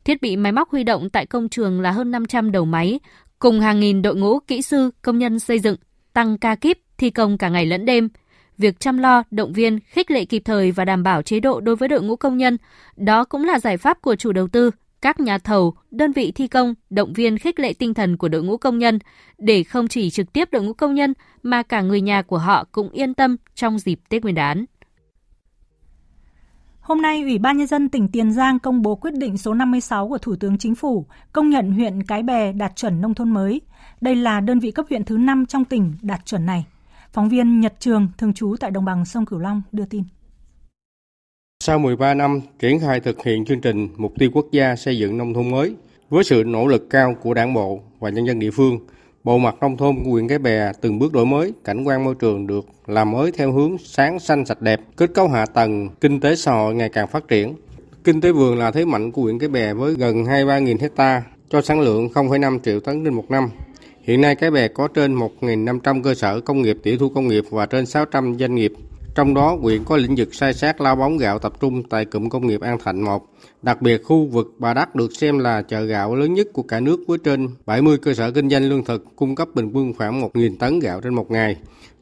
Speaker 16: Thiết bị máy móc huy động tại công trường là hơn 500 đầu máy, cùng hàng nghìn đội ngũ kỹ sư, công nhân xây dựng, tăng ca kíp, thi công cả ngày lẫn đêm. Việc chăm lo, động viên, khích lệ kịp thời và đảm bảo chế độ đối với đội ngũ công nhân, đó cũng là giải pháp của chủ đầu tư, các nhà thầu, đơn vị thi công động viên khích lệ tinh thần của đội ngũ công nhân để không chỉ trực tiếp đội ngũ công nhân mà cả người nhà của họ cũng yên tâm trong dịp Tết Nguyên đán.
Speaker 1: Hôm nay, Ủy ban Nhân dân tỉnh Tiền Giang công bố quyết định số 56 của Thủ tướng Chính phủ công nhận huyện Cái Bè đạt chuẩn nông thôn mới. Đây là đơn vị cấp huyện thứ 5 trong tỉnh đạt chuẩn này. Phóng viên Nhật Trường, thường trú tại đồng bằng sông Cửu Long đưa tin.
Speaker 20: Sau 13 năm triển khai thực hiện chương trình Mục tiêu quốc gia xây dựng nông thôn mới, với sự nỗ lực cao của đảng bộ và nhân dân địa phương, bộ mặt nông thôn của huyện Cái Bè từng bước đổi mới, cảnh quan môi trường được làm mới theo hướng sáng xanh sạch đẹp, kết cấu hạ tầng, kinh tế xã hội ngày càng phát triển. Kinh tế vườn là thế mạnh của huyện Cái Bè với gần 23.000 hecta cho sản lượng 0,5 triệu tấn trên một năm. Hiện nay Cái Bè có trên 1.500 cơ sở công nghiệp tiểu thủ công nghiệp và trên 600 doanh nghiệp trong đó, huyện có lĩnh vực sai sát lao bóng gạo tập trung tại cụm công nghiệp An Thạnh 1. Đặc biệt, khu vực Bà Đắc được xem là chợ gạo lớn nhất của cả nước với trên 70 cơ sở kinh doanh lương thực cung cấp bình quân khoảng 1.000 tấn gạo trên một ngày.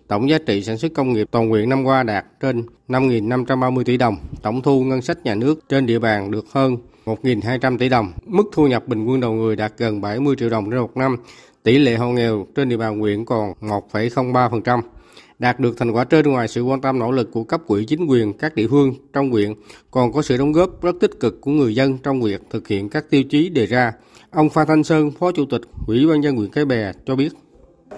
Speaker 20: Tổng giá trị sản xuất công nghiệp toàn huyện năm qua đạt trên 5.530 tỷ đồng. Tổng thu ngân sách nhà nước trên địa bàn được hơn 1.200 tỷ đồng. Mức thu nhập bình quân đầu người đạt gần 70 triệu đồng trên một năm. Tỷ lệ hộ nghèo trên địa bàn huyện còn 1,03%. Đạt được thành quả trên ngoài sự quan tâm nỗ lực của cấp quỹ chính quyền các địa phương trong huyện, còn có sự đóng góp rất tích cực của người dân trong việc thực hiện các tiêu chí đề ra. Ông Phan Thanh Sơn, Phó Chủ tịch Ủy ban dân huyện Cái Bè cho biết.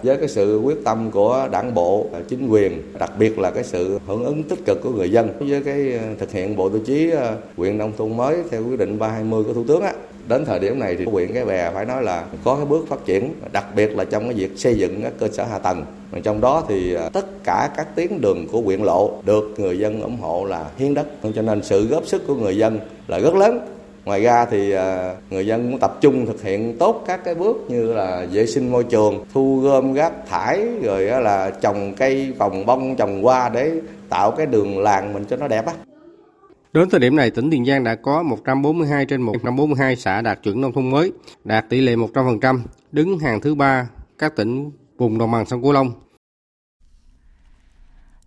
Speaker 21: với cái sự quyết tâm của đảng bộ, chính quyền, đặc biệt là cái sự hưởng ứng tích cực của người dân với cái thực hiện bộ tiêu chí à, huyện nông thôn mới theo quyết định 320 của Thủ tướng á, đến thời điểm này thì huyện cái bè phải nói là có cái bước phát triển, đặc biệt là trong cái việc xây dựng các cơ sở hạ tầng. Trong đó thì à, tất cả các tuyến đường của huyện lộ được người dân ủng hộ là hiến đất. Cho nên sự góp sức của người dân là rất lớn. Ngoài ra thì à, người dân cũng tập trung thực hiện tốt các cái bước như là vệ sinh môi trường, thu gom rác thải, rồi là trồng cây vòng bông, trồng hoa để tạo cái đường làng mình cho nó đẹp á.
Speaker 20: Đến thời điểm này, tỉnh Tiền Giang đã có 142 trên 142 xã đạt chuẩn nông thôn mới, đạt tỷ lệ 100%, đứng hàng thứ ba các tỉnh vùng đồng bằng sông Cửu Long.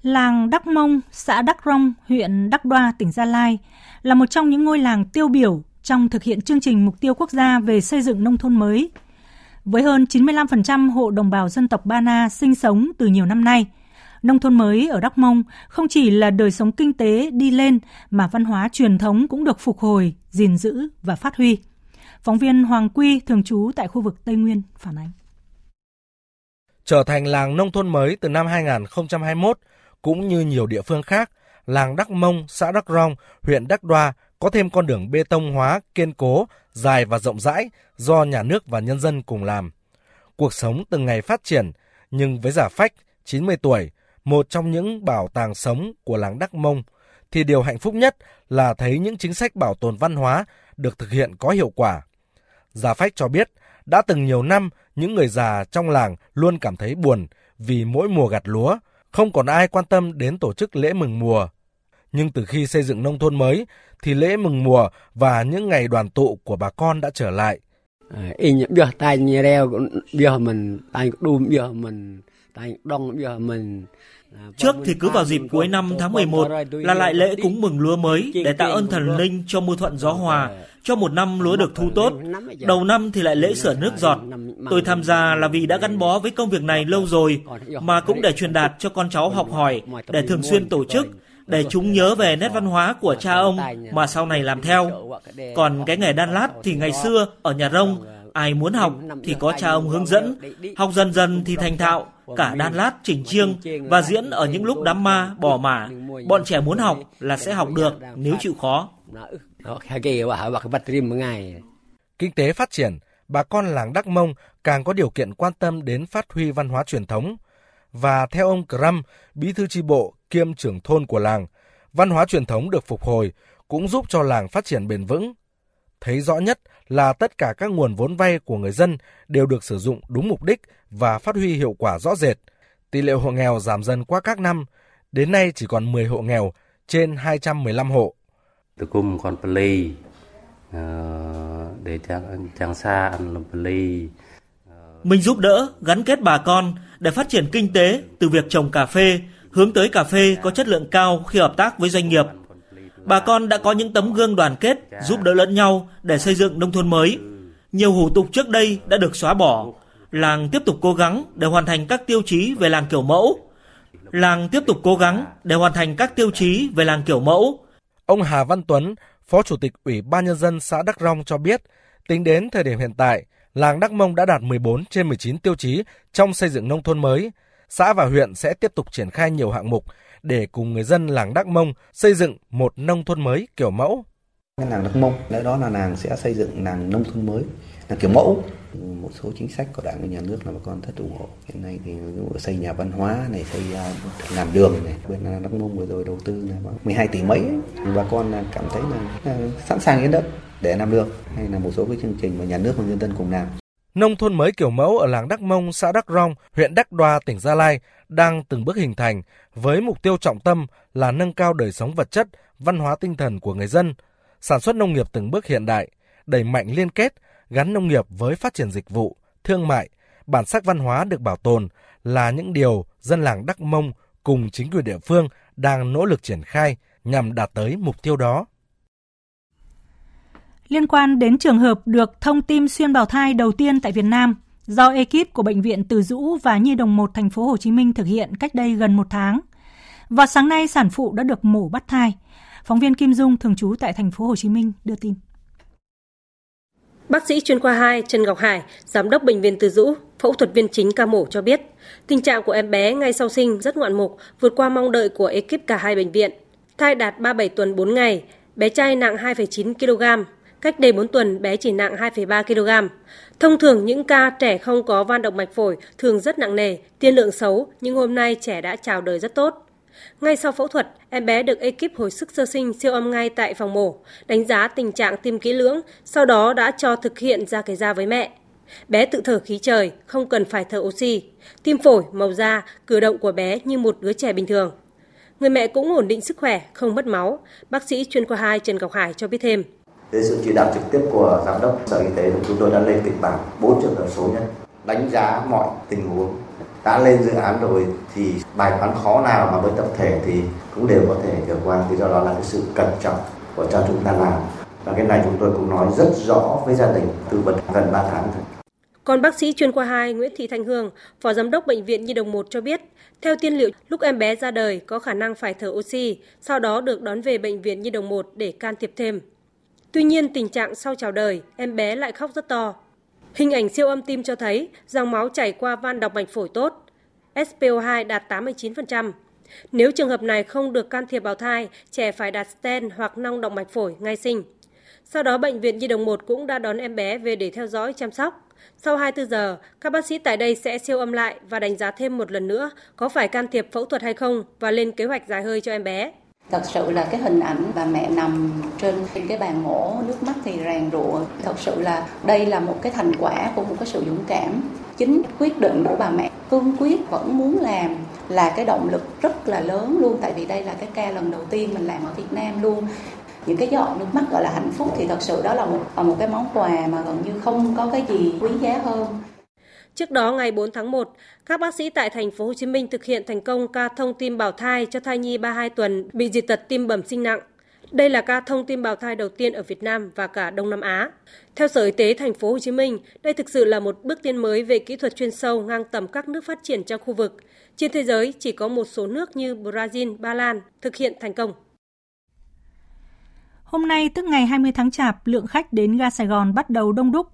Speaker 1: Làng Đắc Mông, xã Đắc Rông, huyện Đắc Đoa, tỉnh Gia Lai là một trong những ngôi làng tiêu biểu trong thực hiện chương trình mục tiêu quốc gia về xây dựng nông thôn mới. Với hơn 95% hộ đồng bào dân tộc Ba Na sinh sống từ nhiều năm nay – Nông thôn mới ở Đắk Mông không chỉ là đời sống kinh tế đi lên mà văn hóa truyền thống cũng được phục hồi, gìn giữ và phát huy. Phóng viên Hoàng Quy thường trú tại khu vực Tây Nguyên phản ánh.
Speaker 13: Trở thành làng nông thôn mới từ năm 2021, cũng như nhiều địa phương khác, làng Đắc Mông, xã Đắc Rong, huyện Đắc Đoa có thêm con đường bê tông hóa kiên cố, dài và rộng rãi do nhà nước và nhân dân cùng làm. Cuộc sống từng ngày phát triển, nhưng với giả phách 90 tuổi, một trong những bảo tàng sống của làng Đắc Mông, thì điều hạnh phúc nhất là thấy những chính sách bảo tồn văn hóa được thực hiện có hiệu quả. Gia Phách cho biết, đã từng nhiều năm, những người già trong làng luôn cảm thấy buồn vì mỗi mùa gặt lúa, không còn ai quan tâm đến tổ chức lễ mừng mùa. Nhưng từ khi xây dựng nông thôn mới, thì lễ mừng mùa và những ngày đoàn tụ của bà con đã trở lại.
Speaker 22: Mình
Speaker 23: Trước thì cứ vào dịp cuối năm tháng 11 là lại lễ cúng mừng lúa mới để tạ ơn thần linh cho mưa thuận gió hòa, cho một năm lúa được thu tốt. Đầu năm thì lại lễ sửa nước giọt. Tôi tham gia là vì đã gắn bó với công việc này lâu rồi, mà cũng để truyền đạt cho con cháu học hỏi, để thường xuyên tổ chức, để chúng nhớ về nét văn hóa của cha ông mà sau này làm theo. Còn cái nghề đan lát thì ngày xưa ở nhà rông, ai muốn học thì có cha ông hướng dẫn, học dần dần thì thành thạo, cả đan lát, chỉnh chiêng và diễn ở những lúc đám ma, bỏ mả. Bọn trẻ muốn học là sẽ học được nếu chịu khó.
Speaker 13: Kinh tế phát triển, bà con làng Đắc Mông càng có điều kiện quan tâm đến phát huy văn hóa truyền thống. Và theo ông Cram, bí thư tri bộ kiêm trưởng thôn của làng, văn hóa truyền thống được phục hồi cũng giúp cho làng phát triển bền vững. Thấy rõ nhất là tất cả các nguồn vốn vay của người dân đều được sử dụng đúng mục đích và phát huy hiệu quả rõ rệt. Tỷ lệ hộ nghèo giảm dần qua các năm, đến nay chỉ còn 10 hộ nghèo trên 215 hộ.
Speaker 24: Từ cung còn pali để trang trang xa ăn pali.
Speaker 23: Mình giúp đỡ, gắn kết bà con để phát triển kinh tế từ việc trồng cà phê, hướng tới cà phê có chất lượng cao khi hợp tác với doanh nghiệp. Bà con đã có những tấm gương đoàn kết, giúp đỡ lẫn nhau để xây dựng nông thôn mới. Nhiều hủ tục trước đây đã được xóa bỏ. Làng tiếp tục cố gắng để hoàn thành các tiêu chí về làng kiểu mẫu. Làng tiếp tục cố gắng để hoàn thành các tiêu chí về làng kiểu mẫu.
Speaker 13: Ông Hà Văn Tuấn, Phó Chủ tịch Ủy ban Nhân dân xã Đắc Rong cho biết, tính đến thời điểm hiện tại, làng Đắc Mông đã đạt 14 trên 19 tiêu chí trong xây dựng nông thôn mới. Xã và huyện sẽ tiếp tục triển khai nhiều hạng mục để cùng người dân làng Đắc Mông xây dựng một nông thôn mới kiểu mẫu.
Speaker 25: Cái làng Đắc Mông, lẽ đó là làng sẽ xây dựng làng nông thôn mới, là kiểu mẫu. Một số chính sách của đảng và nhà nước là bà con rất ủng hộ. Hiện nay thì xây nhà văn hóa này, xây à, làm đường này, bên Đắc Mông vừa rồi đầu tư là 12 tỷ mấy. Ấy. Bà con cảm thấy là à, sẵn sàng hiến đất để làm được hay là một số cái chương trình mà nhà nước và nhân dân cùng làm.
Speaker 13: Nông thôn mới kiểu mẫu ở làng Đắc Mông, xã Đắc Rong, huyện Đắc Đoa, tỉnh Gia Lai đang từng bước hình thành với mục tiêu trọng tâm là nâng cao đời sống vật chất, văn hóa tinh thần của người dân, sản xuất nông nghiệp từng bước hiện đại, đẩy mạnh liên kết, gắn nông nghiệp với phát triển dịch vụ, thương mại, bản sắc văn hóa được bảo tồn là những điều dân làng Đắc Mông cùng chính quyền địa phương đang nỗ lực triển khai nhằm đạt tới mục tiêu đó.
Speaker 1: Liên quan đến trường hợp được thông tin xuyên bào thai đầu tiên tại Việt Nam do ekip của bệnh viện Từ Dũ và Nhi đồng 1 thành phố Hồ Chí Minh thực hiện cách đây gần một tháng. Và sáng nay sản phụ đã được mổ bắt thai. Phóng viên Kim Dung thường trú tại thành phố Hồ Chí Minh đưa tin.
Speaker 26: Bác sĩ chuyên khoa 2 Trần Ngọc Hải, giám đốc bệnh viện Từ Dũ, phẫu thuật viên chính ca mổ cho biết, tình trạng của em bé ngay sau sinh rất ngoạn mục, vượt qua mong đợi của ekip cả hai bệnh viện. Thai đạt 37 tuần 4 ngày, bé trai nặng 2,9 kg, cách đây 4 tuần bé chỉ nặng 2,3 kg. Thông thường những ca trẻ không có van động mạch phổi thường rất nặng nề, tiên lượng xấu, nhưng hôm nay trẻ đã chào đời rất tốt. Ngay sau phẫu thuật, em bé được ekip hồi sức sơ sinh siêu âm ngay tại phòng mổ, đánh giá tình trạng tim kỹ lưỡng, sau đó đã cho thực hiện ra cái da với mẹ. Bé tự thở khí trời, không cần phải thở oxy. Tim phổi, màu da, cử động của bé như một đứa trẻ bình thường. Người mẹ cũng ổn định sức khỏe, không mất máu. Bác sĩ chuyên khoa 2 Trần Ngọc Hải cho biết thêm.
Speaker 27: Dưới sự chỉ đạo trực tiếp của giám đốc Sở Y tế, chúng tôi đã lên kịch bản bốn trường hợp số nhất, đánh giá mọi tình huống đã lên dự án rồi thì bài toán khó nào mà với tập thể thì cũng đều có thể vượt qua thì do đó là cái sự cẩn trọng của cho chúng ta làm và cái này chúng tôi cũng nói rất rõ với gia đình từ vấn gần 3 tháng rồi.
Speaker 26: Còn bác sĩ chuyên khoa 2 Nguyễn Thị Thanh Hương, Phó Giám đốc Bệnh viện Nhi đồng 1 cho biết, theo tiên liệu, lúc em bé ra đời có khả năng phải thở oxy, sau đó được đón về Bệnh viện Nhi đồng 1 để can thiệp thêm. Tuy nhiên, tình trạng sau chào đời, em bé lại khóc rất to. Hình ảnh siêu âm tim cho thấy dòng máu chảy qua van động mạch phổi tốt, SPO2 đạt 89%. Nếu trường hợp này không được can thiệp bào thai, trẻ phải đặt stent hoặc nong động mạch phổi ngay sinh. Sau đó, Bệnh viện Nhi đồng 1 cũng đã đón em bé về để theo dõi chăm sóc. Sau 24 giờ, các bác sĩ tại đây sẽ siêu âm lại và đánh giá thêm một lần nữa có phải can thiệp phẫu thuật hay không và lên kế hoạch dài hơi cho em bé.
Speaker 28: Thật sự là cái hình ảnh bà mẹ nằm trên cái bàn mổ, nước mắt thì ràn rụa. Thật sự là đây là một cái thành quả của một cái sự dũng cảm. Chính quyết định của bà mẹ cương quyết vẫn muốn làm là cái động lực rất là lớn luôn tại vì đây là cái ca lần đầu tiên mình làm ở Việt Nam luôn những cái giọt nước mắt gọi là hạnh phúc thì thật sự đó là một một cái món quà mà gần như không có cái gì quý giá hơn.
Speaker 26: Trước đó ngày 4 tháng 1, các bác sĩ tại thành phố Hồ Chí Minh thực hiện thành công ca thông tim bảo thai cho thai nhi 32 tuần bị dị tật tim bẩm sinh nặng. Đây là ca thông tim bào thai đầu tiên ở Việt Nam và cả Đông Nam Á. Theo Sở Y tế thành phố Hồ Chí Minh, đây thực sự là một bước tiến mới về kỹ thuật chuyên sâu ngang tầm các nước phát triển trong khu vực. Trên thế giới chỉ có một số nước như Brazil, Ba Lan thực hiện thành công.
Speaker 1: Hôm nay tức ngày 20 tháng Chạp, lượng khách đến ga Sài Gòn bắt đầu đông đúc.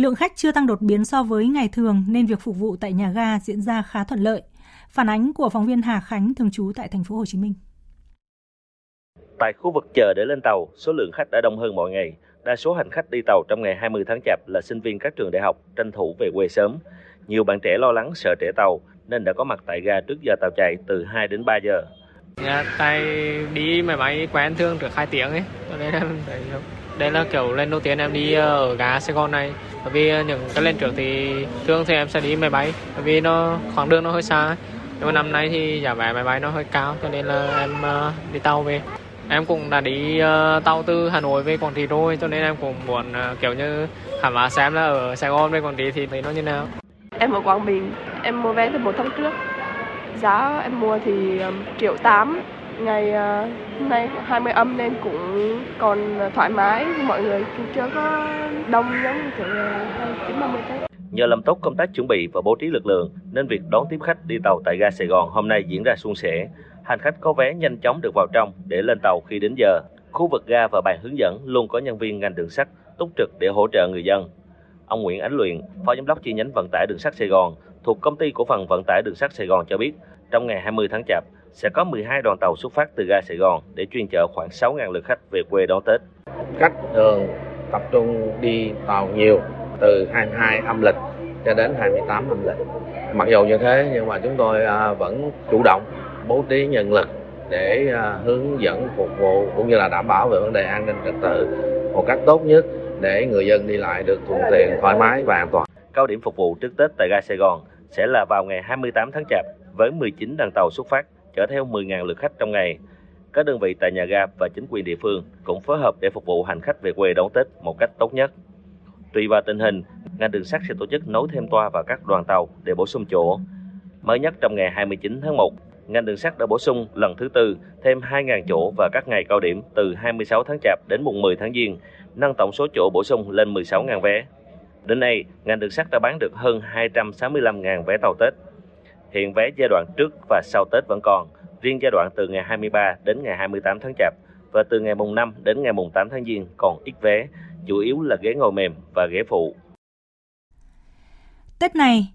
Speaker 1: Lượng khách chưa tăng đột biến so với ngày thường nên việc phục vụ tại nhà ga diễn ra khá thuận lợi. Phản ánh của phóng viên Hà Khánh thường trú tại thành phố Hồ Chí Minh.
Speaker 29: Tại khu vực chờ để lên tàu, số lượng khách đã đông hơn mọi ngày. Đa số hành khách đi tàu trong ngày 20 tháng Chạp là sinh viên các trường đại học tranh thủ về quê sớm. Nhiều bạn trẻ lo lắng sợ trễ tàu nên đã có mặt tại ga trước giờ tàu chạy từ 2 đến 3 giờ.
Speaker 30: Dạ, tại đi máy bay quen thương được 2 tiếng ấy, cho nên thấy <laughs> đây là kiểu lần đầu tiên em đi ờ, ở gà Sài Gòn này. Bởi vì ờ, những cái lên trước thì thường thì em sẽ đi máy bay, bởi vì nó khoảng đường nó hơi xa. Nhưng mà năm nay thì giá vé máy bay nó hơi cao, cho nên là em ờ, đi tàu về. Em cũng đã đi uh, tàu từ Hà Nội về Quảng Trị rồi, cho nên em cũng muốn uh, kiểu như khám phá xem là ở Sài Gòn về Quảng Trị thì thấy nó như nào.
Speaker 31: Em ở Quảng Bình, em mua vé từ một tháng trước. Giá em mua thì um, triệu tám ngày uh, nay 20 âm nên cũng còn thoải mái mọi người cũng chưa có đông giống kiểu chín ba mươi tết
Speaker 29: Nhờ làm tốt công tác chuẩn bị và bố trí lực lượng nên việc đón tiếp khách đi tàu tại ga Sài Gòn hôm nay diễn ra suôn sẻ. Hành khách có vé nhanh chóng được vào trong để lên tàu khi đến giờ. Khu vực ga và bàn hướng dẫn luôn có nhân viên ngành đường sắt túc trực để hỗ trợ người dân. Ông Nguyễn Ánh Luyện, Phó Giám đốc chi nhánh vận tải đường sắt Sài Gòn thuộc Công ty Cổ phần Vận tải Đường sắt Sài Gòn cho biết, trong ngày 20 tháng Chạp sẽ có 12 đoàn tàu xuất phát từ ga Sài Gòn để chuyên chở khoảng 6.000 lượt khách về quê đón Tết.
Speaker 32: Khách thường tập trung đi tàu nhiều từ 22 âm lịch cho đến 28 âm lịch. Mặc dù như thế nhưng mà chúng tôi à, vẫn chủ động bố trí nhân lực để à, hướng dẫn phục vụ cũng như là đảm bảo về vấn đề an ninh trật tự một cách tốt nhất để người dân đi lại được thuận tiện, thoải mái và an toàn.
Speaker 29: Cao điểm phục vụ trước Tết tại ga Sài Gòn sẽ là vào ngày 28 tháng Chạp với 19 đoàn tàu xuất phát chở theo 10.000 lượt khách trong ngày. Các đơn vị tại nhà ga và chính quyền địa phương cũng phối hợp để phục vụ hành khách về quê đón Tết một cách tốt nhất. Tùy vào tình hình, ngành đường sắt sẽ tổ chức nối thêm toa và các đoàn tàu để bổ sung chỗ. Mới nhất trong ngày 29 tháng 1, ngành đường sắt đã bổ sung lần thứ tư thêm 2.000 chỗ và các ngày cao điểm từ 26 tháng Chạp đến mùng 10 tháng Giêng, nâng tổng số chỗ bổ sung lên 16.000 vé. Đến nay, ngành đường sắt đã bán được hơn 265.000 vé tàu Tết. Hiện vé giai đoạn trước và sau Tết vẫn còn, riêng giai đoạn từ ngày 23 đến ngày 28 tháng Chạp và từ ngày mùng 5 đến ngày mùng 8 tháng Giêng còn ít vé chủ yếu là ghế ngồi mềm và ghế phụ.
Speaker 1: Tết này,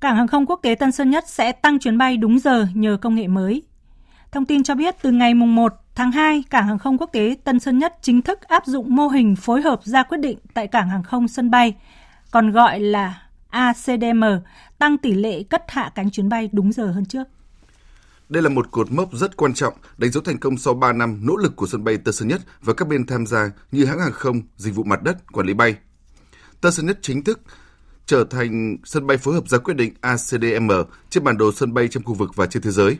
Speaker 1: Cảng hàng không quốc tế Tân Sơn Nhất sẽ tăng chuyến bay đúng giờ nhờ công nghệ mới. Thông tin cho biết từ ngày mùng 1 tháng 2, Cảng hàng không quốc tế Tân Sơn Nhất chính thức áp dụng mô hình phối hợp ra quyết định tại Cảng hàng không sân bay, còn gọi là ACDM, tăng tỷ lệ cất hạ cánh chuyến bay đúng giờ hơn trước.
Speaker 8: Đây là một cột mốc rất quan trọng, đánh dấu thành công sau 3 năm nỗ lực của sân bay Tân Sơn Nhất và các bên tham gia như hãng hàng không, dịch vụ mặt đất, quản lý bay. Tân Sơn Nhất chính thức trở thành sân bay phối hợp ra quyết định ACDM trên bản đồ sân bay trong khu vực và trên thế giới.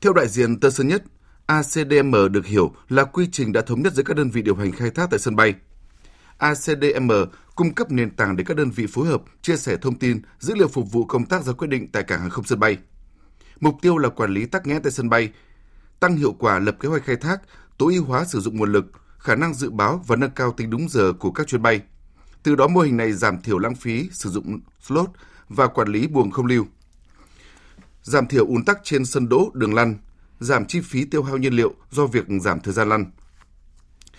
Speaker 8: Theo đại diện Tân Sơn Nhất, ACDM được hiểu là quy trình đã thống nhất giữa các đơn vị điều hành khai thác tại sân bay. ACDM cung cấp nền tảng để các đơn vị phối hợp, chia sẻ thông tin, dữ liệu phục vụ công tác ra quyết định tại cảng hàng không sân bay. Mục tiêu là quản lý tắc nghẽn tại sân bay, tăng hiệu quả lập kế hoạch khai thác, tối ưu hóa sử dụng nguồn lực, khả năng dự báo và nâng cao tính đúng giờ của các chuyến bay. Từ đó mô hình này giảm thiểu lãng phí sử dụng slot và quản lý buồng không lưu. Giảm thiểu ùn tắc trên sân đỗ, đường lăn, giảm chi phí tiêu hao nhiên liệu do việc giảm thời gian lăn.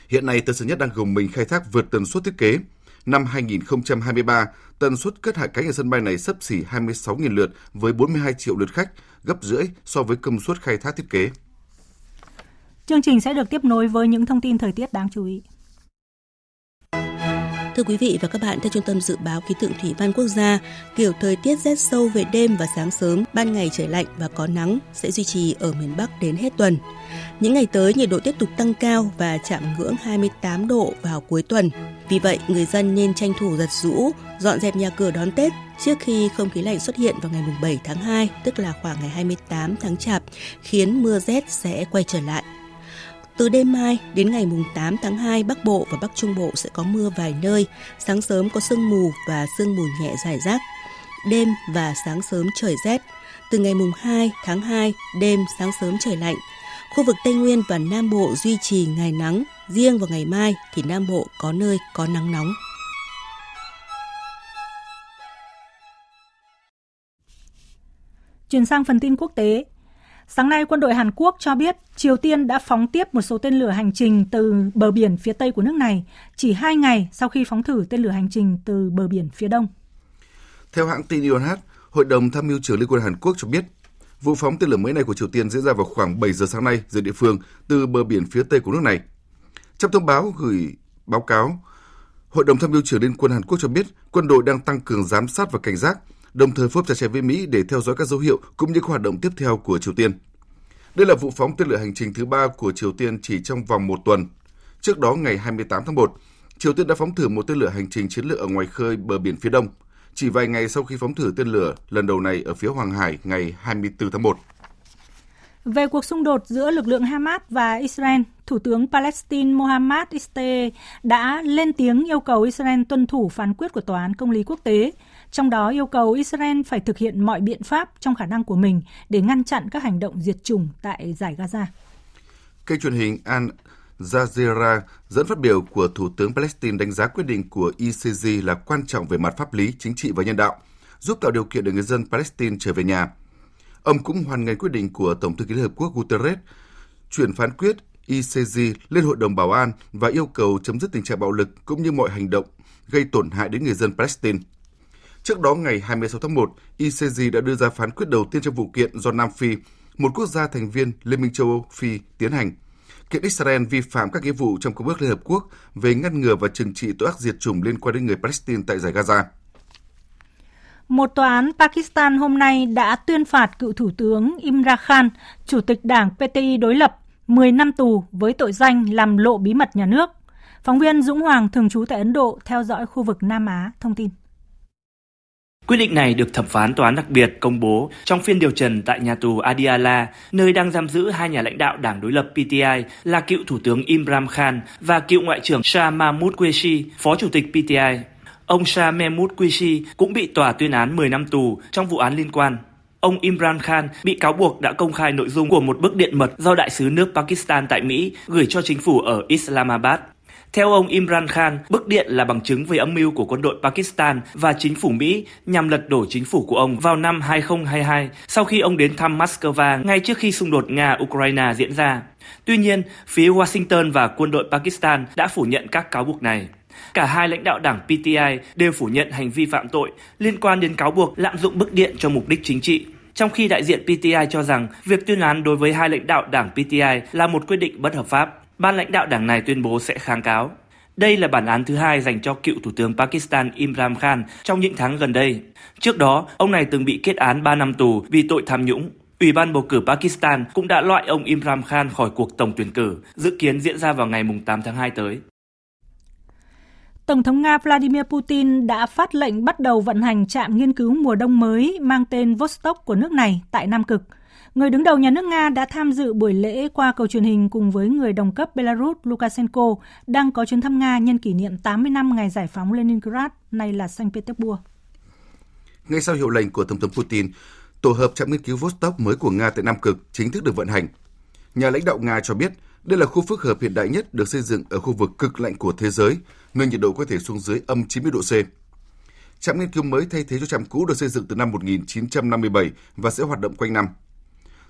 Speaker 8: Hiện nay Tân Sơn Nhất đang gồng mình khai thác vượt tần suất thiết kế. Năm 2023, tần suất cất hạ cánh ở sân bay này sấp xỉ 26.000 lượt với 42 triệu lượt khách, gấp rưỡi so với công suất khai thác thiết kế.
Speaker 1: Chương trình sẽ được tiếp nối với những thông tin thời tiết đáng chú ý.
Speaker 33: Thưa quý vị và các bạn, theo Trung tâm Dự báo Khí tượng Thủy văn Quốc gia, kiểu thời tiết rét sâu về đêm và sáng sớm, ban ngày trời lạnh và có nắng sẽ duy trì ở miền Bắc đến hết tuần. Những ngày tới, nhiệt độ tiếp tục tăng cao và chạm ngưỡng 28 độ vào cuối tuần. Vì vậy, người dân nên tranh thủ giặt rũ, dọn dẹp nhà cửa đón Tết trước khi không khí lạnh xuất hiện vào ngày 7 tháng 2, tức là khoảng ngày 28 tháng Chạp, khiến mưa rét sẽ quay trở lại. Từ đêm mai đến ngày mùng 8 tháng 2, Bắc Bộ và Bắc Trung Bộ sẽ có mưa vài nơi, sáng sớm có sương mù và sương mù nhẹ rải rác. Đêm và sáng sớm trời rét. Từ ngày mùng 2 tháng 2, đêm sáng sớm trời lạnh. Khu vực Tây Nguyên và Nam Bộ duy trì ngày nắng, riêng vào ngày mai thì Nam Bộ có nơi có nắng nóng.
Speaker 1: Chuyển sang phần tin quốc tế, Sáng nay, quân đội Hàn Quốc cho biết Triều Tiên đã phóng tiếp một số tên lửa hành trình từ bờ biển phía Tây của nước này, chỉ hai ngày sau khi phóng thử tên lửa hành trình từ bờ biển phía Đông.
Speaker 8: Theo hãng tin Yonhap, Hội đồng Tham mưu trưởng Liên quân Hàn Quốc cho biết, vụ phóng tên lửa mới này của Triều Tiên diễn ra vào khoảng 7 giờ sáng nay giờ địa phương từ bờ biển phía Tây của nước này. Trong thông báo gửi báo cáo, Hội đồng Tham mưu trưởng Liên quân Hàn Quốc cho biết quân đội đang tăng cường giám sát và cảnh giác đồng thời phối hợp chặt chẽ với Mỹ để theo dõi các dấu hiệu cũng như các hoạt động tiếp theo của Triều Tiên. Đây là vụ phóng tên lửa hành trình thứ ba của Triều Tiên chỉ trong vòng một tuần. Trước đó, ngày 28 tháng 1, Triều Tiên đã phóng thử một tên lửa hành trình chiến lược ở ngoài khơi bờ biển phía đông, chỉ vài ngày sau khi phóng thử tên lửa lần đầu này ở phía Hoàng Hải ngày 24 tháng 1.
Speaker 1: Về cuộc xung đột giữa lực lượng Hamas và Israel, Thủ tướng Palestine Mohammad Iste đã lên tiếng yêu cầu Israel tuân thủ phán quyết của Tòa án Công lý Quốc tế trong đó yêu cầu Israel phải thực hiện mọi biện pháp trong khả năng của mình để ngăn chặn các hành động diệt chủng tại giải Gaza.
Speaker 8: Kênh truyền hình Al Jazeera dẫn phát biểu của Thủ tướng Palestine đánh giá quyết định của ICJ là quan trọng về mặt pháp lý, chính trị và nhân đạo, giúp tạo điều kiện để người dân Palestine trở về nhà. Ông cũng hoàn ngành quyết định của Tổng thư ký Liên Hợp Quốc Guterres chuyển phán quyết ICJ lên Hội đồng Bảo an và yêu cầu chấm dứt tình trạng bạo lực cũng như mọi hành động gây tổn hại đến người dân Palestine. Trước đó, ngày 26 tháng 1, ICJ đã đưa ra phán quyết đầu tiên trong vụ kiện do Nam Phi, một quốc gia thành viên Liên minh châu Âu Phi tiến hành. Kiện Israel vi phạm các nghĩa vụ trong Công ước Liên Hợp Quốc về ngăn ngừa và trừng trị tội ác diệt chủng liên quan đến người Palestine tại giải Gaza.
Speaker 1: Một tòa án Pakistan hôm nay đã tuyên phạt cựu Thủ tướng Imran Khan, Chủ tịch Đảng PTI đối lập, 10 năm tù với tội danh làm lộ bí mật nhà nước. Phóng viên Dũng Hoàng thường trú tại Ấn Độ theo dõi khu vực Nam Á thông tin.
Speaker 34: Quyết định này được thẩm phán tòa án đặc biệt công bố trong phiên điều trần tại nhà tù Adiala, nơi đang giam giữ hai nhà lãnh đạo đảng đối lập PTI là cựu Thủ tướng Imran Khan và cựu Ngoại trưởng Shah Mahmood Qureshi, Phó Chủ tịch PTI. Ông Shah Mahmood Qureshi cũng bị tòa tuyên án 10 năm tù trong vụ án liên quan. Ông Imran Khan bị cáo buộc đã công khai nội dung của một bức điện mật do đại sứ nước Pakistan tại Mỹ gửi cho chính phủ ở Islamabad theo ông Imran Khan, bức điện là bằng chứng về âm mưu của quân đội Pakistan và chính phủ Mỹ nhằm lật đổ chính phủ của ông vào năm 2022 sau khi ông đến thăm Moscow ngay trước khi xung đột Nga-Ukraine diễn ra. Tuy nhiên, phía Washington và quân đội Pakistan đã phủ nhận các cáo buộc này. Cả hai lãnh đạo đảng PTI đều phủ nhận hành vi phạm tội liên quan đến cáo buộc lạm dụng bức điện cho mục đích chính trị. Trong khi đại diện PTI cho rằng việc tuyên án đối với hai lãnh đạo đảng PTI là một quyết định bất hợp pháp, ban lãnh đạo đảng này tuyên bố sẽ kháng cáo. Đây là bản án thứ hai dành cho cựu Thủ tướng Pakistan Imran Khan trong những tháng gần đây. Trước đó, ông này từng bị kết án 3 năm tù vì tội tham nhũng. Ủy ban bầu cử Pakistan cũng đã loại ông Imran Khan khỏi cuộc tổng tuyển cử, dự kiến diễn ra vào ngày 8 tháng 2 tới.
Speaker 1: Tổng thống Nga Vladimir Putin đã phát lệnh bắt đầu vận hành trạm nghiên cứu mùa đông mới mang tên Vostok của nước này tại Nam Cực. Người đứng đầu nhà nước Nga đã tham dự buổi lễ qua cầu truyền hình cùng với người đồng cấp Belarus Lukashenko đang có chuyến thăm Nga nhân kỷ niệm 80 năm ngày giải phóng Leningrad, nay là Saint Petersburg.
Speaker 8: Ngay sau hiệu lệnh của Tổng thống Putin, tổ hợp trạm nghiên cứu Vostok mới của Nga tại Nam Cực chính thức được vận hành. Nhà lãnh đạo Nga cho biết đây là khu phức hợp hiện đại nhất được xây dựng ở khu vực cực lạnh của thế giới, nơi nhiệt độ có thể xuống dưới âm 90 độ C. Trạm nghiên cứu mới thay thế cho trạm cũ được xây dựng từ năm 1957 và sẽ hoạt động quanh năm.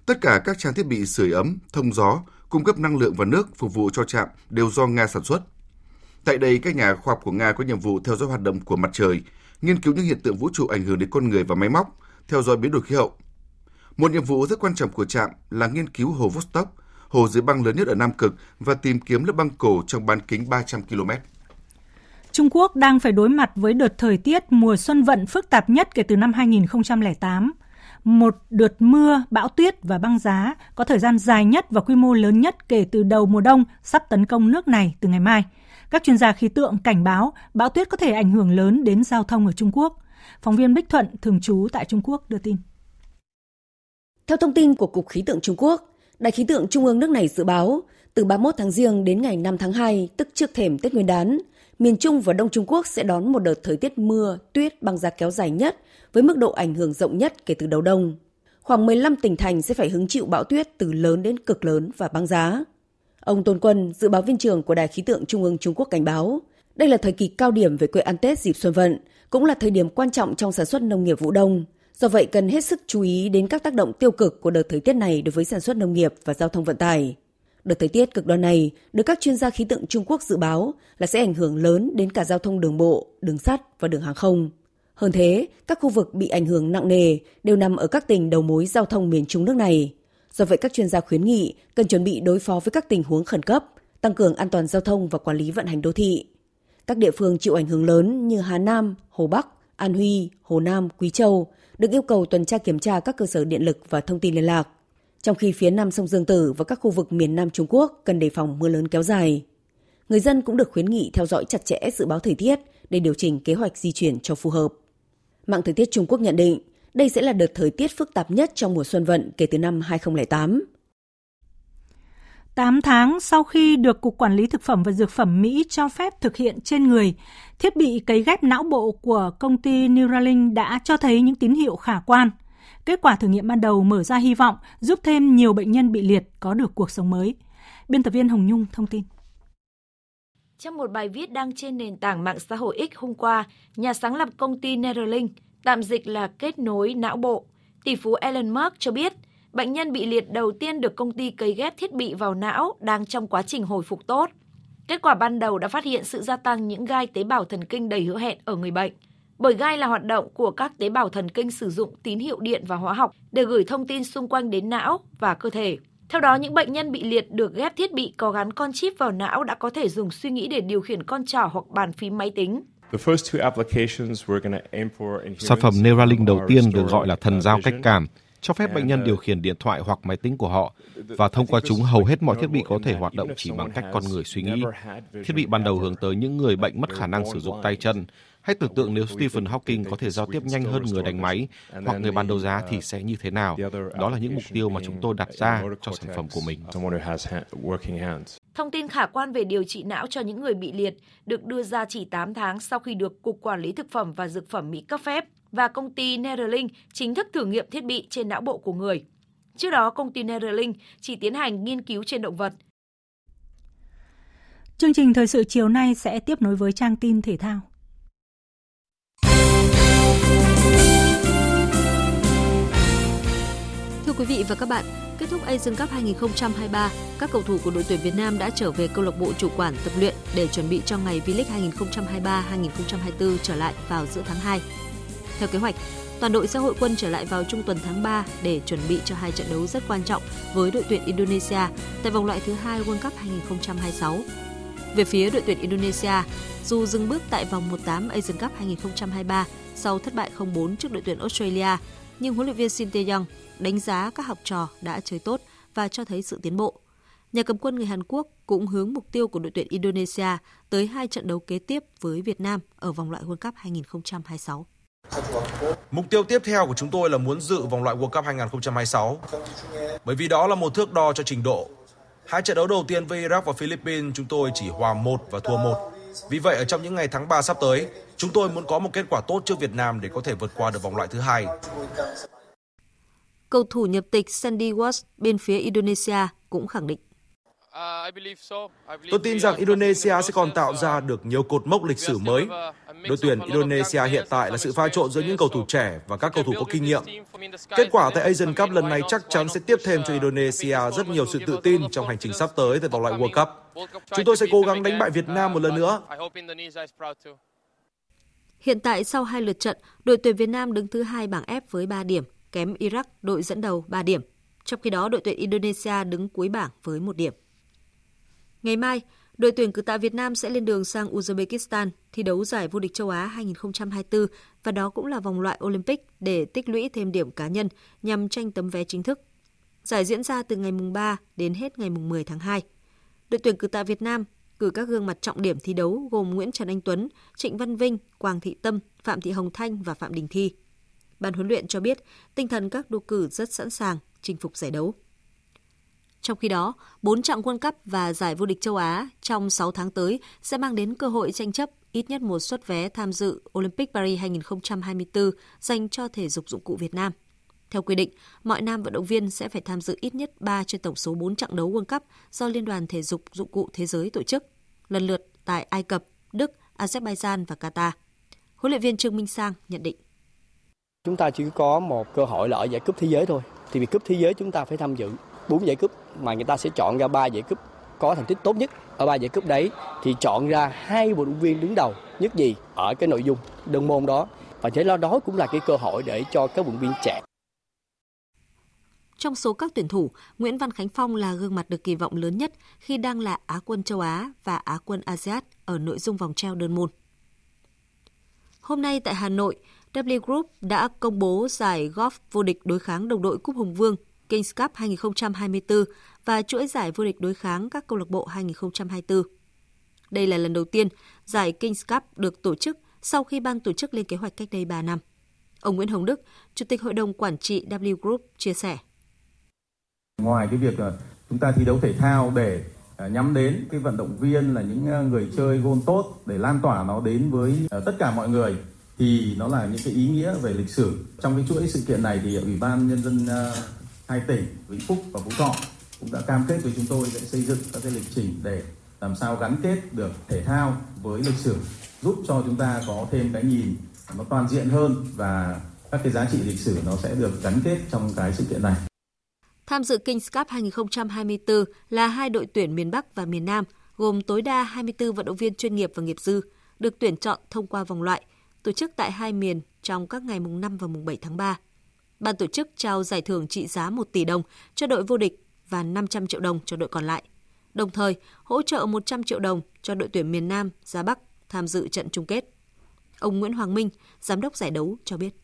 Speaker 8: Tất cả các trang thiết bị sưởi ấm, thông gió, cung cấp năng lượng và nước phục vụ cho trạm đều do Nga sản xuất. Tại đây, các nhà khoa học của Nga có nhiệm vụ theo dõi hoạt động của mặt trời, nghiên cứu những hiện tượng vũ trụ ảnh hưởng đến con người và máy móc, theo dõi biến đổi khí hậu. Một nhiệm vụ rất quan trọng của trạm là nghiên cứu hồ Vostok, hồ dưới băng lớn nhất ở Nam Cực và tìm kiếm lớp băng cổ trong bán kính 300 km.
Speaker 1: Trung Quốc đang phải đối mặt với đợt thời tiết mùa xuân vận phức tạp nhất kể từ năm 2008. Một đợt mưa, bão tuyết và băng giá có thời gian dài nhất và quy mô lớn nhất kể từ đầu mùa đông sắp tấn công nước này từ ngày mai. Các chuyên gia khí tượng cảnh báo bão tuyết có thể ảnh hưởng lớn đến giao thông ở Trung Quốc. Phóng viên Bích Thuận, thường trú tại Trung Quốc đưa tin.
Speaker 35: Theo thông tin của Cục Khí tượng Trung Quốc, Đài khí tượng Trung ương nước này dự báo từ 31 tháng Giêng đến ngày 5 tháng 2, tức trước thềm Tết Nguyên đán, miền Trung và Đông Trung Quốc sẽ đón một đợt thời tiết mưa, tuyết, băng giá kéo dài nhất với mức độ ảnh hưởng rộng nhất kể từ đầu đông. Khoảng 15 tỉnh thành sẽ phải hứng chịu bão tuyết từ lớn đến cực lớn và băng giá. Ông Tôn Quân, dự báo viên trưởng của Đài khí tượng Trung ương Trung Quốc cảnh báo, đây là thời kỳ cao điểm về quê ăn Tết dịp xuân vận, cũng là thời điểm quan trọng trong sản xuất nông nghiệp vụ đông. Do vậy cần hết sức chú ý đến các tác động tiêu cực của đợt thời tiết này đối với sản xuất nông nghiệp và giao thông vận tải. Đợt thời tiết cực đoan này được các chuyên gia khí tượng Trung Quốc dự báo là sẽ ảnh hưởng lớn đến cả giao thông đường bộ, đường sắt và đường hàng không. Hơn thế, các khu vực bị ảnh hưởng nặng nề đều nằm ở các tỉnh đầu mối giao thông miền Trung nước này. Do vậy các chuyên gia khuyến nghị cần chuẩn bị đối phó với các tình huống khẩn cấp, tăng cường an toàn giao thông và quản lý vận hành đô thị. Các địa phương chịu ảnh hưởng lớn như Hà Nam, Hồ Bắc, An Huy, Hồ Nam, Quý Châu được yêu cầu tuần tra kiểm tra các cơ sở điện lực và thông tin liên lạc. Trong khi phía nam sông Dương Tử và các khu vực miền Nam Trung Quốc cần đề phòng mưa lớn kéo dài. Người dân cũng được khuyến nghị theo dõi chặt chẽ dự báo thời tiết để điều chỉnh kế hoạch di chuyển cho phù hợp. Mạng thời tiết Trung Quốc nhận định đây sẽ là đợt thời tiết phức tạp nhất trong mùa xuân vận kể từ năm 2008.
Speaker 1: 8 tháng sau khi được Cục Quản lý Thực phẩm và Dược phẩm Mỹ cho phép thực hiện trên người, thiết bị cấy ghép não bộ của công ty Neuralink đã cho thấy những tín hiệu khả quan. Kết quả thử nghiệm ban đầu mở ra hy vọng giúp thêm nhiều bệnh nhân bị liệt có được cuộc sống mới. Biên tập viên Hồng Nhung thông tin.
Speaker 36: Trong một bài viết đăng trên nền tảng mạng xã hội X hôm qua, nhà sáng lập công ty Neuralink, tạm dịch là kết nối não bộ, tỷ phú Elon Musk cho biết – bệnh nhân bị liệt đầu tiên được công ty cấy ghép thiết bị vào não đang trong quá trình hồi phục tốt. Kết quả ban đầu đã phát hiện sự gia tăng những gai tế bào thần kinh đầy hứa hẹn ở người bệnh. Bởi gai là hoạt động của các tế bào thần kinh sử dụng tín hiệu điện và hóa học để gửi thông tin xung quanh đến não và cơ thể. Theo đó, những bệnh nhân bị liệt được ghép thiết bị có gắn con chip vào não đã có thể dùng suy nghĩ để điều khiển con trỏ hoặc bàn phím máy tính.
Speaker 18: Sản phẩm Neuralink đầu tiên được gọi là thần giao cách cảm cho phép bệnh nhân điều khiển điện thoại hoặc máy tính của họ và thông qua chúng hầu hết mọi thiết bị có thể hoạt động chỉ bằng cách con người suy nghĩ. Thiết bị ban đầu hướng tới những người bệnh mất khả năng sử dụng tay chân. Hãy tưởng tượng nếu Stephen Hawking có thể giao tiếp nhanh hơn người đánh máy hoặc người bán đấu giá thì sẽ như thế nào. Đó là những mục tiêu mà chúng tôi đặt ra cho sản phẩm của mình.
Speaker 36: Thông tin khả quan về điều trị não cho những người bị liệt được đưa ra chỉ 8 tháng sau khi được Cục Quản lý Thực phẩm và Dược phẩm Mỹ cấp phép và công ty Neuralink chính thức thử nghiệm thiết bị trên não bộ của người. Trước đó, công ty Neuralink chỉ tiến hành nghiên cứu trên động vật.
Speaker 1: Chương trình thời sự chiều nay sẽ tiếp nối với trang tin thể thao.
Speaker 37: Thưa quý vị và các bạn, kết thúc Asian Cup 2023, các cầu thủ của đội tuyển Việt Nam đã trở về câu lạc bộ chủ quản tập luyện để chuẩn bị cho ngày V-League 2023-2024 trở lại vào giữa tháng 2. Theo kế hoạch, toàn đội sẽ hội quân trở lại vào trung tuần tháng 3 để chuẩn bị cho hai trận đấu rất quan trọng với đội tuyển Indonesia tại vòng loại thứ hai World Cup 2026. Về phía đội tuyển Indonesia, dù dừng bước tại vòng 1/8 Asian Cup 2023 sau thất bại 0-4 trước đội tuyển Australia, nhưng huấn luyện viên Shin Tae-yong đánh giá các học trò đã chơi tốt và cho thấy sự tiến bộ. Nhà cầm quân người Hàn Quốc cũng hướng mục tiêu của đội tuyển Indonesia tới hai trận đấu kế tiếp với Việt Nam ở vòng loại World Cup 2026.
Speaker 38: Mục tiêu tiếp theo của chúng tôi là muốn dự vòng loại World Cup 2026. Bởi vì đó là một thước đo cho trình độ. Hai trận đấu đầu tiên với Iraq và Philippines chúng tôi chỉ hòa một và thua một. Vì vậy ở trong những ngày tháng 3 sắp tới, chúng tôi muốn có một kết quả tốt trước Việt Nam để có thể vượt qua được vòng loại thứ hai.
Speaker 37: Cầu thủ nhập tịch Sandy Watts bên phía Indonesia cũng khẳng định.
Speaker 38: Tôi tin rằng Indonesia sẽ còn tạo ra được nhiều cột mốc lịch sử mới. Đội tuyển Indonesia hiện tại là sự pha trộn giữa những cầu thủ trẻ và các cầu thủ có kinh nghiệm. Kết quả tại Asian Cup lần này chắc chắn sẽ tiếp thêm cho Indonesia rất nhiều sự tự tin trong hành trình sắp tới tại vòng loại World Cup. Chúng tôi sẽ cố gắng đánh bại Việt Nam một lần nữa.
Speaker 37: Hiện tại sau hai lượt trận, đội tuyển Việt Nam đứng thứ hai bảng F với 3 điểm, kém Iraq đội dẫn đầu 3 điểm. Trong khi đó, đội tuyển Indonesia đứng cuối bảng với 1 điểm. Ngày mai, đội tuyển cử tạ Việt Nam sẽ lên đường sang Uzbekistan thi đấu giải vô địch châu Á 2024 và đó cũng là vòng loại Olympic để tích lũy thêm điểm cá nhân nhằm tranh tấm vé chính thức. Giải diễn ra từ ngày mùng 3 đến hết ngày mùng 10 tháng 2. Đội tuyển cử tạ Việt Nam cử các gương mặt trọng điểm thi đấu gồm Nguyễn Trần Anh Tuấn, Trịnh Văn Vinh, Quang Thị Tâm, Phạm Thị Hồng Thanh và Phạm Đình Thi. Ban huấn luyện cho biết tinh thần các đô cử rất sẵn sàng chinh phục giải đấu. Trong khi đó, 4 trạng World Cup và giải vô địch châu Á trong 6 tháng tới sẽ mang đến cơ hội tranh chấp ít nhất một suất vé tham dự Olympic Paris 2024 dành cho thể dục dụng cụ Việt Nam. Theo quy định, mọi nam vận động viên sẽ phải tham dự ít nhất 3 trên tổng số 4 trận đấu World Cup do Liên đoàn Thể dục Dụng cụ Thế giới tổ chức, lần lượt tại Ai Cập, Đức, Azerbaijan và Qatar. Huấn luyện viên Trương Minh Sang nhận định.
Speaker 39: Chúng ta chỉ có một cơ hội là ở giải cúp thế giới thôi. Thì vì cúp thế giới chúng ta phải tham dự 4 giải cúp mà người ta sẽ chọn ra 3 giải cúp có thành tích tốt nhất ở ba giải cúp đấy thì chọn ra hai vận động viên đứng đầu nhất gì ở cái nội dung đơn môn đó và thế lo đó cũng là cái cơ hội để cho các vận động viên trẻ
Speaker 37: trong số các tuyển thủ, Nguyễn Văn Khánh Phong là gương mặt được kỳ vọng lớn nhất khi đang là Á quân châu Á và Á quân ASEAN ở nội dung vòng treo đơn môn. Hôm nay tại Hà Nội, W Group đã công bố giải golf vô địch đối kháng đồng đội Cúp Hùng Vương Kings Cup 2024 và chuỗi giải vô địch đối kháng các câu lạc bộ 2024. Đây là lần đầu tiên giải Kings Cup được tổ chức sau khi ban tổ chức lên kế hoạch cách đây 3 năm. Ông Nguyễn Hồng Đức, Chủ tịch Hội đồng Quản trị W Group chia sẻ.
Speaker 40: Ngoài cái việc chúng ta thi đấu thể thao để à, nhắm đến cái vận động viên là những à, người chơi gôn tốt để lan tỏa nó đến với à, tất cả mọi người, thì nó là những cái ý nghĩa về lịch sử. Trong cái chuỗi sự kiện này thì Ủy ban Nhân dân hai tỉnh Vĩnh Phúc và Phú Thọ cũng đã cam kết với chúng tôi sẽ xây dựng các cái lịch trình để làm sao gắn kết được thể thao với lịch sử, giúp cho chúng ta có thêm cái nhìn nó toàn diện hơn và các cái giá trị lịch sử nó sẽ được gắn kết trong cái sự kiện này.
Speaker 37: Tham dự Kings Cup 2024 là hai đội tuyển miền Bắc và miền Nam, gồm tối đa 24 vận động viên chuyên nghiệp và nghiệp dư, được tuyển chọn thông qua vòng loại, tổ chức tại hai miền trong các ngày mùng 5 và mùng 7 tháng 3 ban tổ chức trao giải thưởng trị giá 1 tỷ đồng cho đội vô địch và 500 triệu đồng cho đội còn lại. Đồng thời, hỗ trợ 100 triệu đồng cho đội tuyển miền Nam ra Bắc tham dự trận chung kết. Ông Nguyễn Hoàng Minh, giám đốc giải đấu cho biết.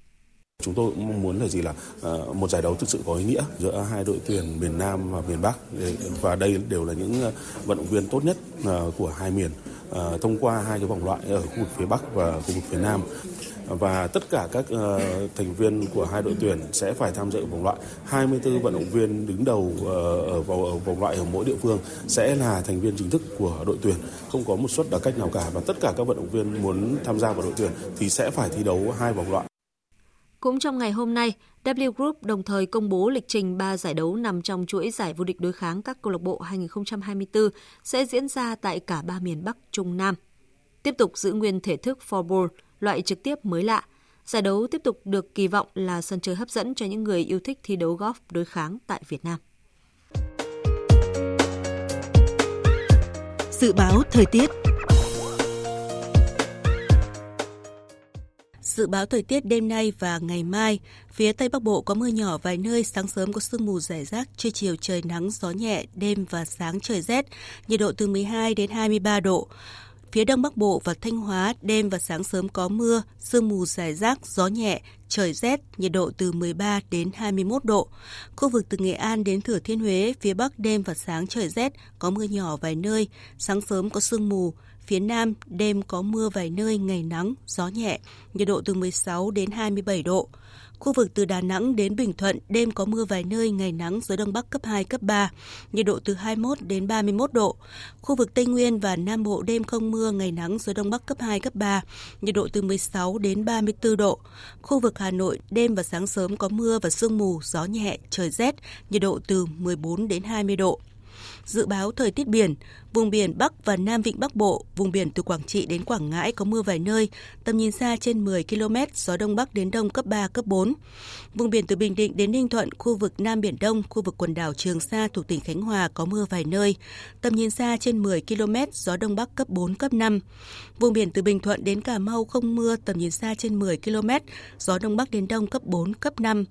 Speaker 41: Chúng tôi cũng mong muốn là gì là ờ, một giải đấu thực sự có ý nghĩa giữa hai đội tuyển miền Nam và miền Bắc. Và đây đều là những ờ, vận động viên tốt nhất ờ, của hai miền thông qua hai cái vòng loại ở khu vực phía Bắc và khu vực phía Nam. Và tất cả các thành viên của hai đội tuyển sẽ phải tham dự vòng loại. 24 vận động viên đứng đầu ở, vòng vòng loại ở mỗi địa phương sẽ là thành viên chính thức của đội tuyển. Không có một suất đặc cách nào cả. Và tất cả các vận động viên muốn tham gia vào đội tuyển thì sẽ phải thi đấu hai vòng loại.
Speaker 42: Cũng trong ngày hôm nay, W Group đồng thời công bố lịch trình 3 giải đấu nằm trong chuỗi giải vô địch đối kháng các câu lạc bộ 2024 sẽ diễn ra tại cả ba miền Bắc, Trung, Nam. Tiếp tục giữ nguyên thể thức four loại trực tiếp mới lạ. Giải đấu tiếp tục được kỳ vọng là sân chơi hấp dẫn cho những người yêu thích thi đấu golf đối kháng tại Việt Nam.
Speaker 33: Dự báo thời tiết Dự báo thời tiết đêm nay và ngày mai, phía Tây Bắc Bộ có mưa nhỏ vài nơi, sáng sớm có sương mù rải rác, trưa chiều trời nắng, gió nhẹ, đêm và sáng trời rét, nhiệt độ từ 12 đến 23 độ. Phía Đông Bắc Bộ và Thanh Hóa, đêm và sáng sớm có mưa, sương mù rải rác, gió nhẹ, trời rét, nhiệt độ từ 13 đến 21 độ. Khu vực từ Nghệ An đến Thừa Thiên Huế, phía Bắc đêm và sáng trời rét, có mưa nhỏ vài nơi, sáng sớm có sương mù, Phía Nam, đêm có mưa vài nơi, ngày nắng, gió nhẹ, nhiệt độ từ 16 đến 27 độ. Khu vực từ Đà Nẵng đến Bình Thuận, đêm có mưa vài nơi, ngày nắng, gió Đông Bắc cấp 2, cấp 3, nhiệt độ từ 21 đến 31 độ. Khu vực Tây Nguyên và Nam Bộ đêm không mưa, ngày nắng, gió Đông Bắc cấp 2, cấp 3, nhiệt độ từ 16 đến 34 độ. Khu vực Hà Nội, đêm và sáng sớm có mưa và sương mù, gió nhẹ, trời rét, nhiệt độ từ 14 đến 20 độ. Dự báo thời tiết biển, vùng biển Bắc và Nam Vịnh Bắc Bộ, vùng biển từ Quảng Trị đến Quảng Ngãi có mưa vài nơi, tầm nhìn xa trên 10 km, gió Đông Bắc đến Đông cấp 3, cấp 4. Vùng biển từ Bình Định đến Ninh Thuận, khu vực Nam Biển Đông, khu vực quần đảo Trường Sa thuộc tỉnh Khánh Hòa có mưa vài nơi, tầm nhìn xa trên 10 km, gió Đông Bắc cấp 4, cấp 5. Vùng biển từ Bình Thuận đến Cà Mau không mưa, tầm nhìn xa trên 10 km, gió Đông Bắc đến Đông cấp 4, cấp 5.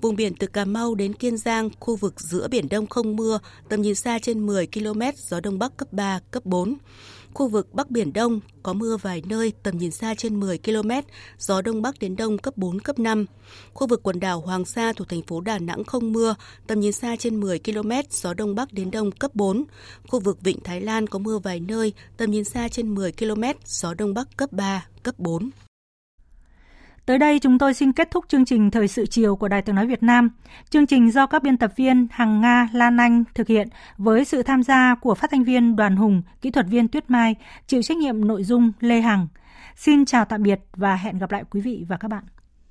Speaker 33: Vùng biển từ Cà Mau đến Kiên Giang, khu vực giữa Biển Đông không mưa, tầm nhìn xa trên 10 km, gió Đông Bắc cấp 3, cấp 4. Khu vực Bắc Biển Đông có mưa vài nơi, tầm nhìn xa trên 10 km, gió Đông Bắc đến Đông cấp 4, cấp 5. Khu vực quần đảo Hoàng Sa thuộc thành phố Đà Nẵng không mưa, tầm nhìn xa trên 10 km, gió Đông Bắc đến Đông cấp 4. Khu vực Vịnh Thái Lan có mưa vài nơi, tầm nhìn xa trên 10 km, gió Đông Bắc cấp 3, cấp 4.
Speaker 1: Tới đây chúng tôi xin kết thúc chương trình Thời sự chiều của Đài tiếng nói Việt Nam. Chương trình do các biên tập viên Hằng Nga, Lan Anh thực hiện với sự tham gia của phát thanh viên Đoàn Hùng, kỹ thuật viên Tuyết Mai, chịu trách nhiệm nội dung Lê Hằng. Xin chào tạm biệt và hẹn gặp lại quý vị và các bạn.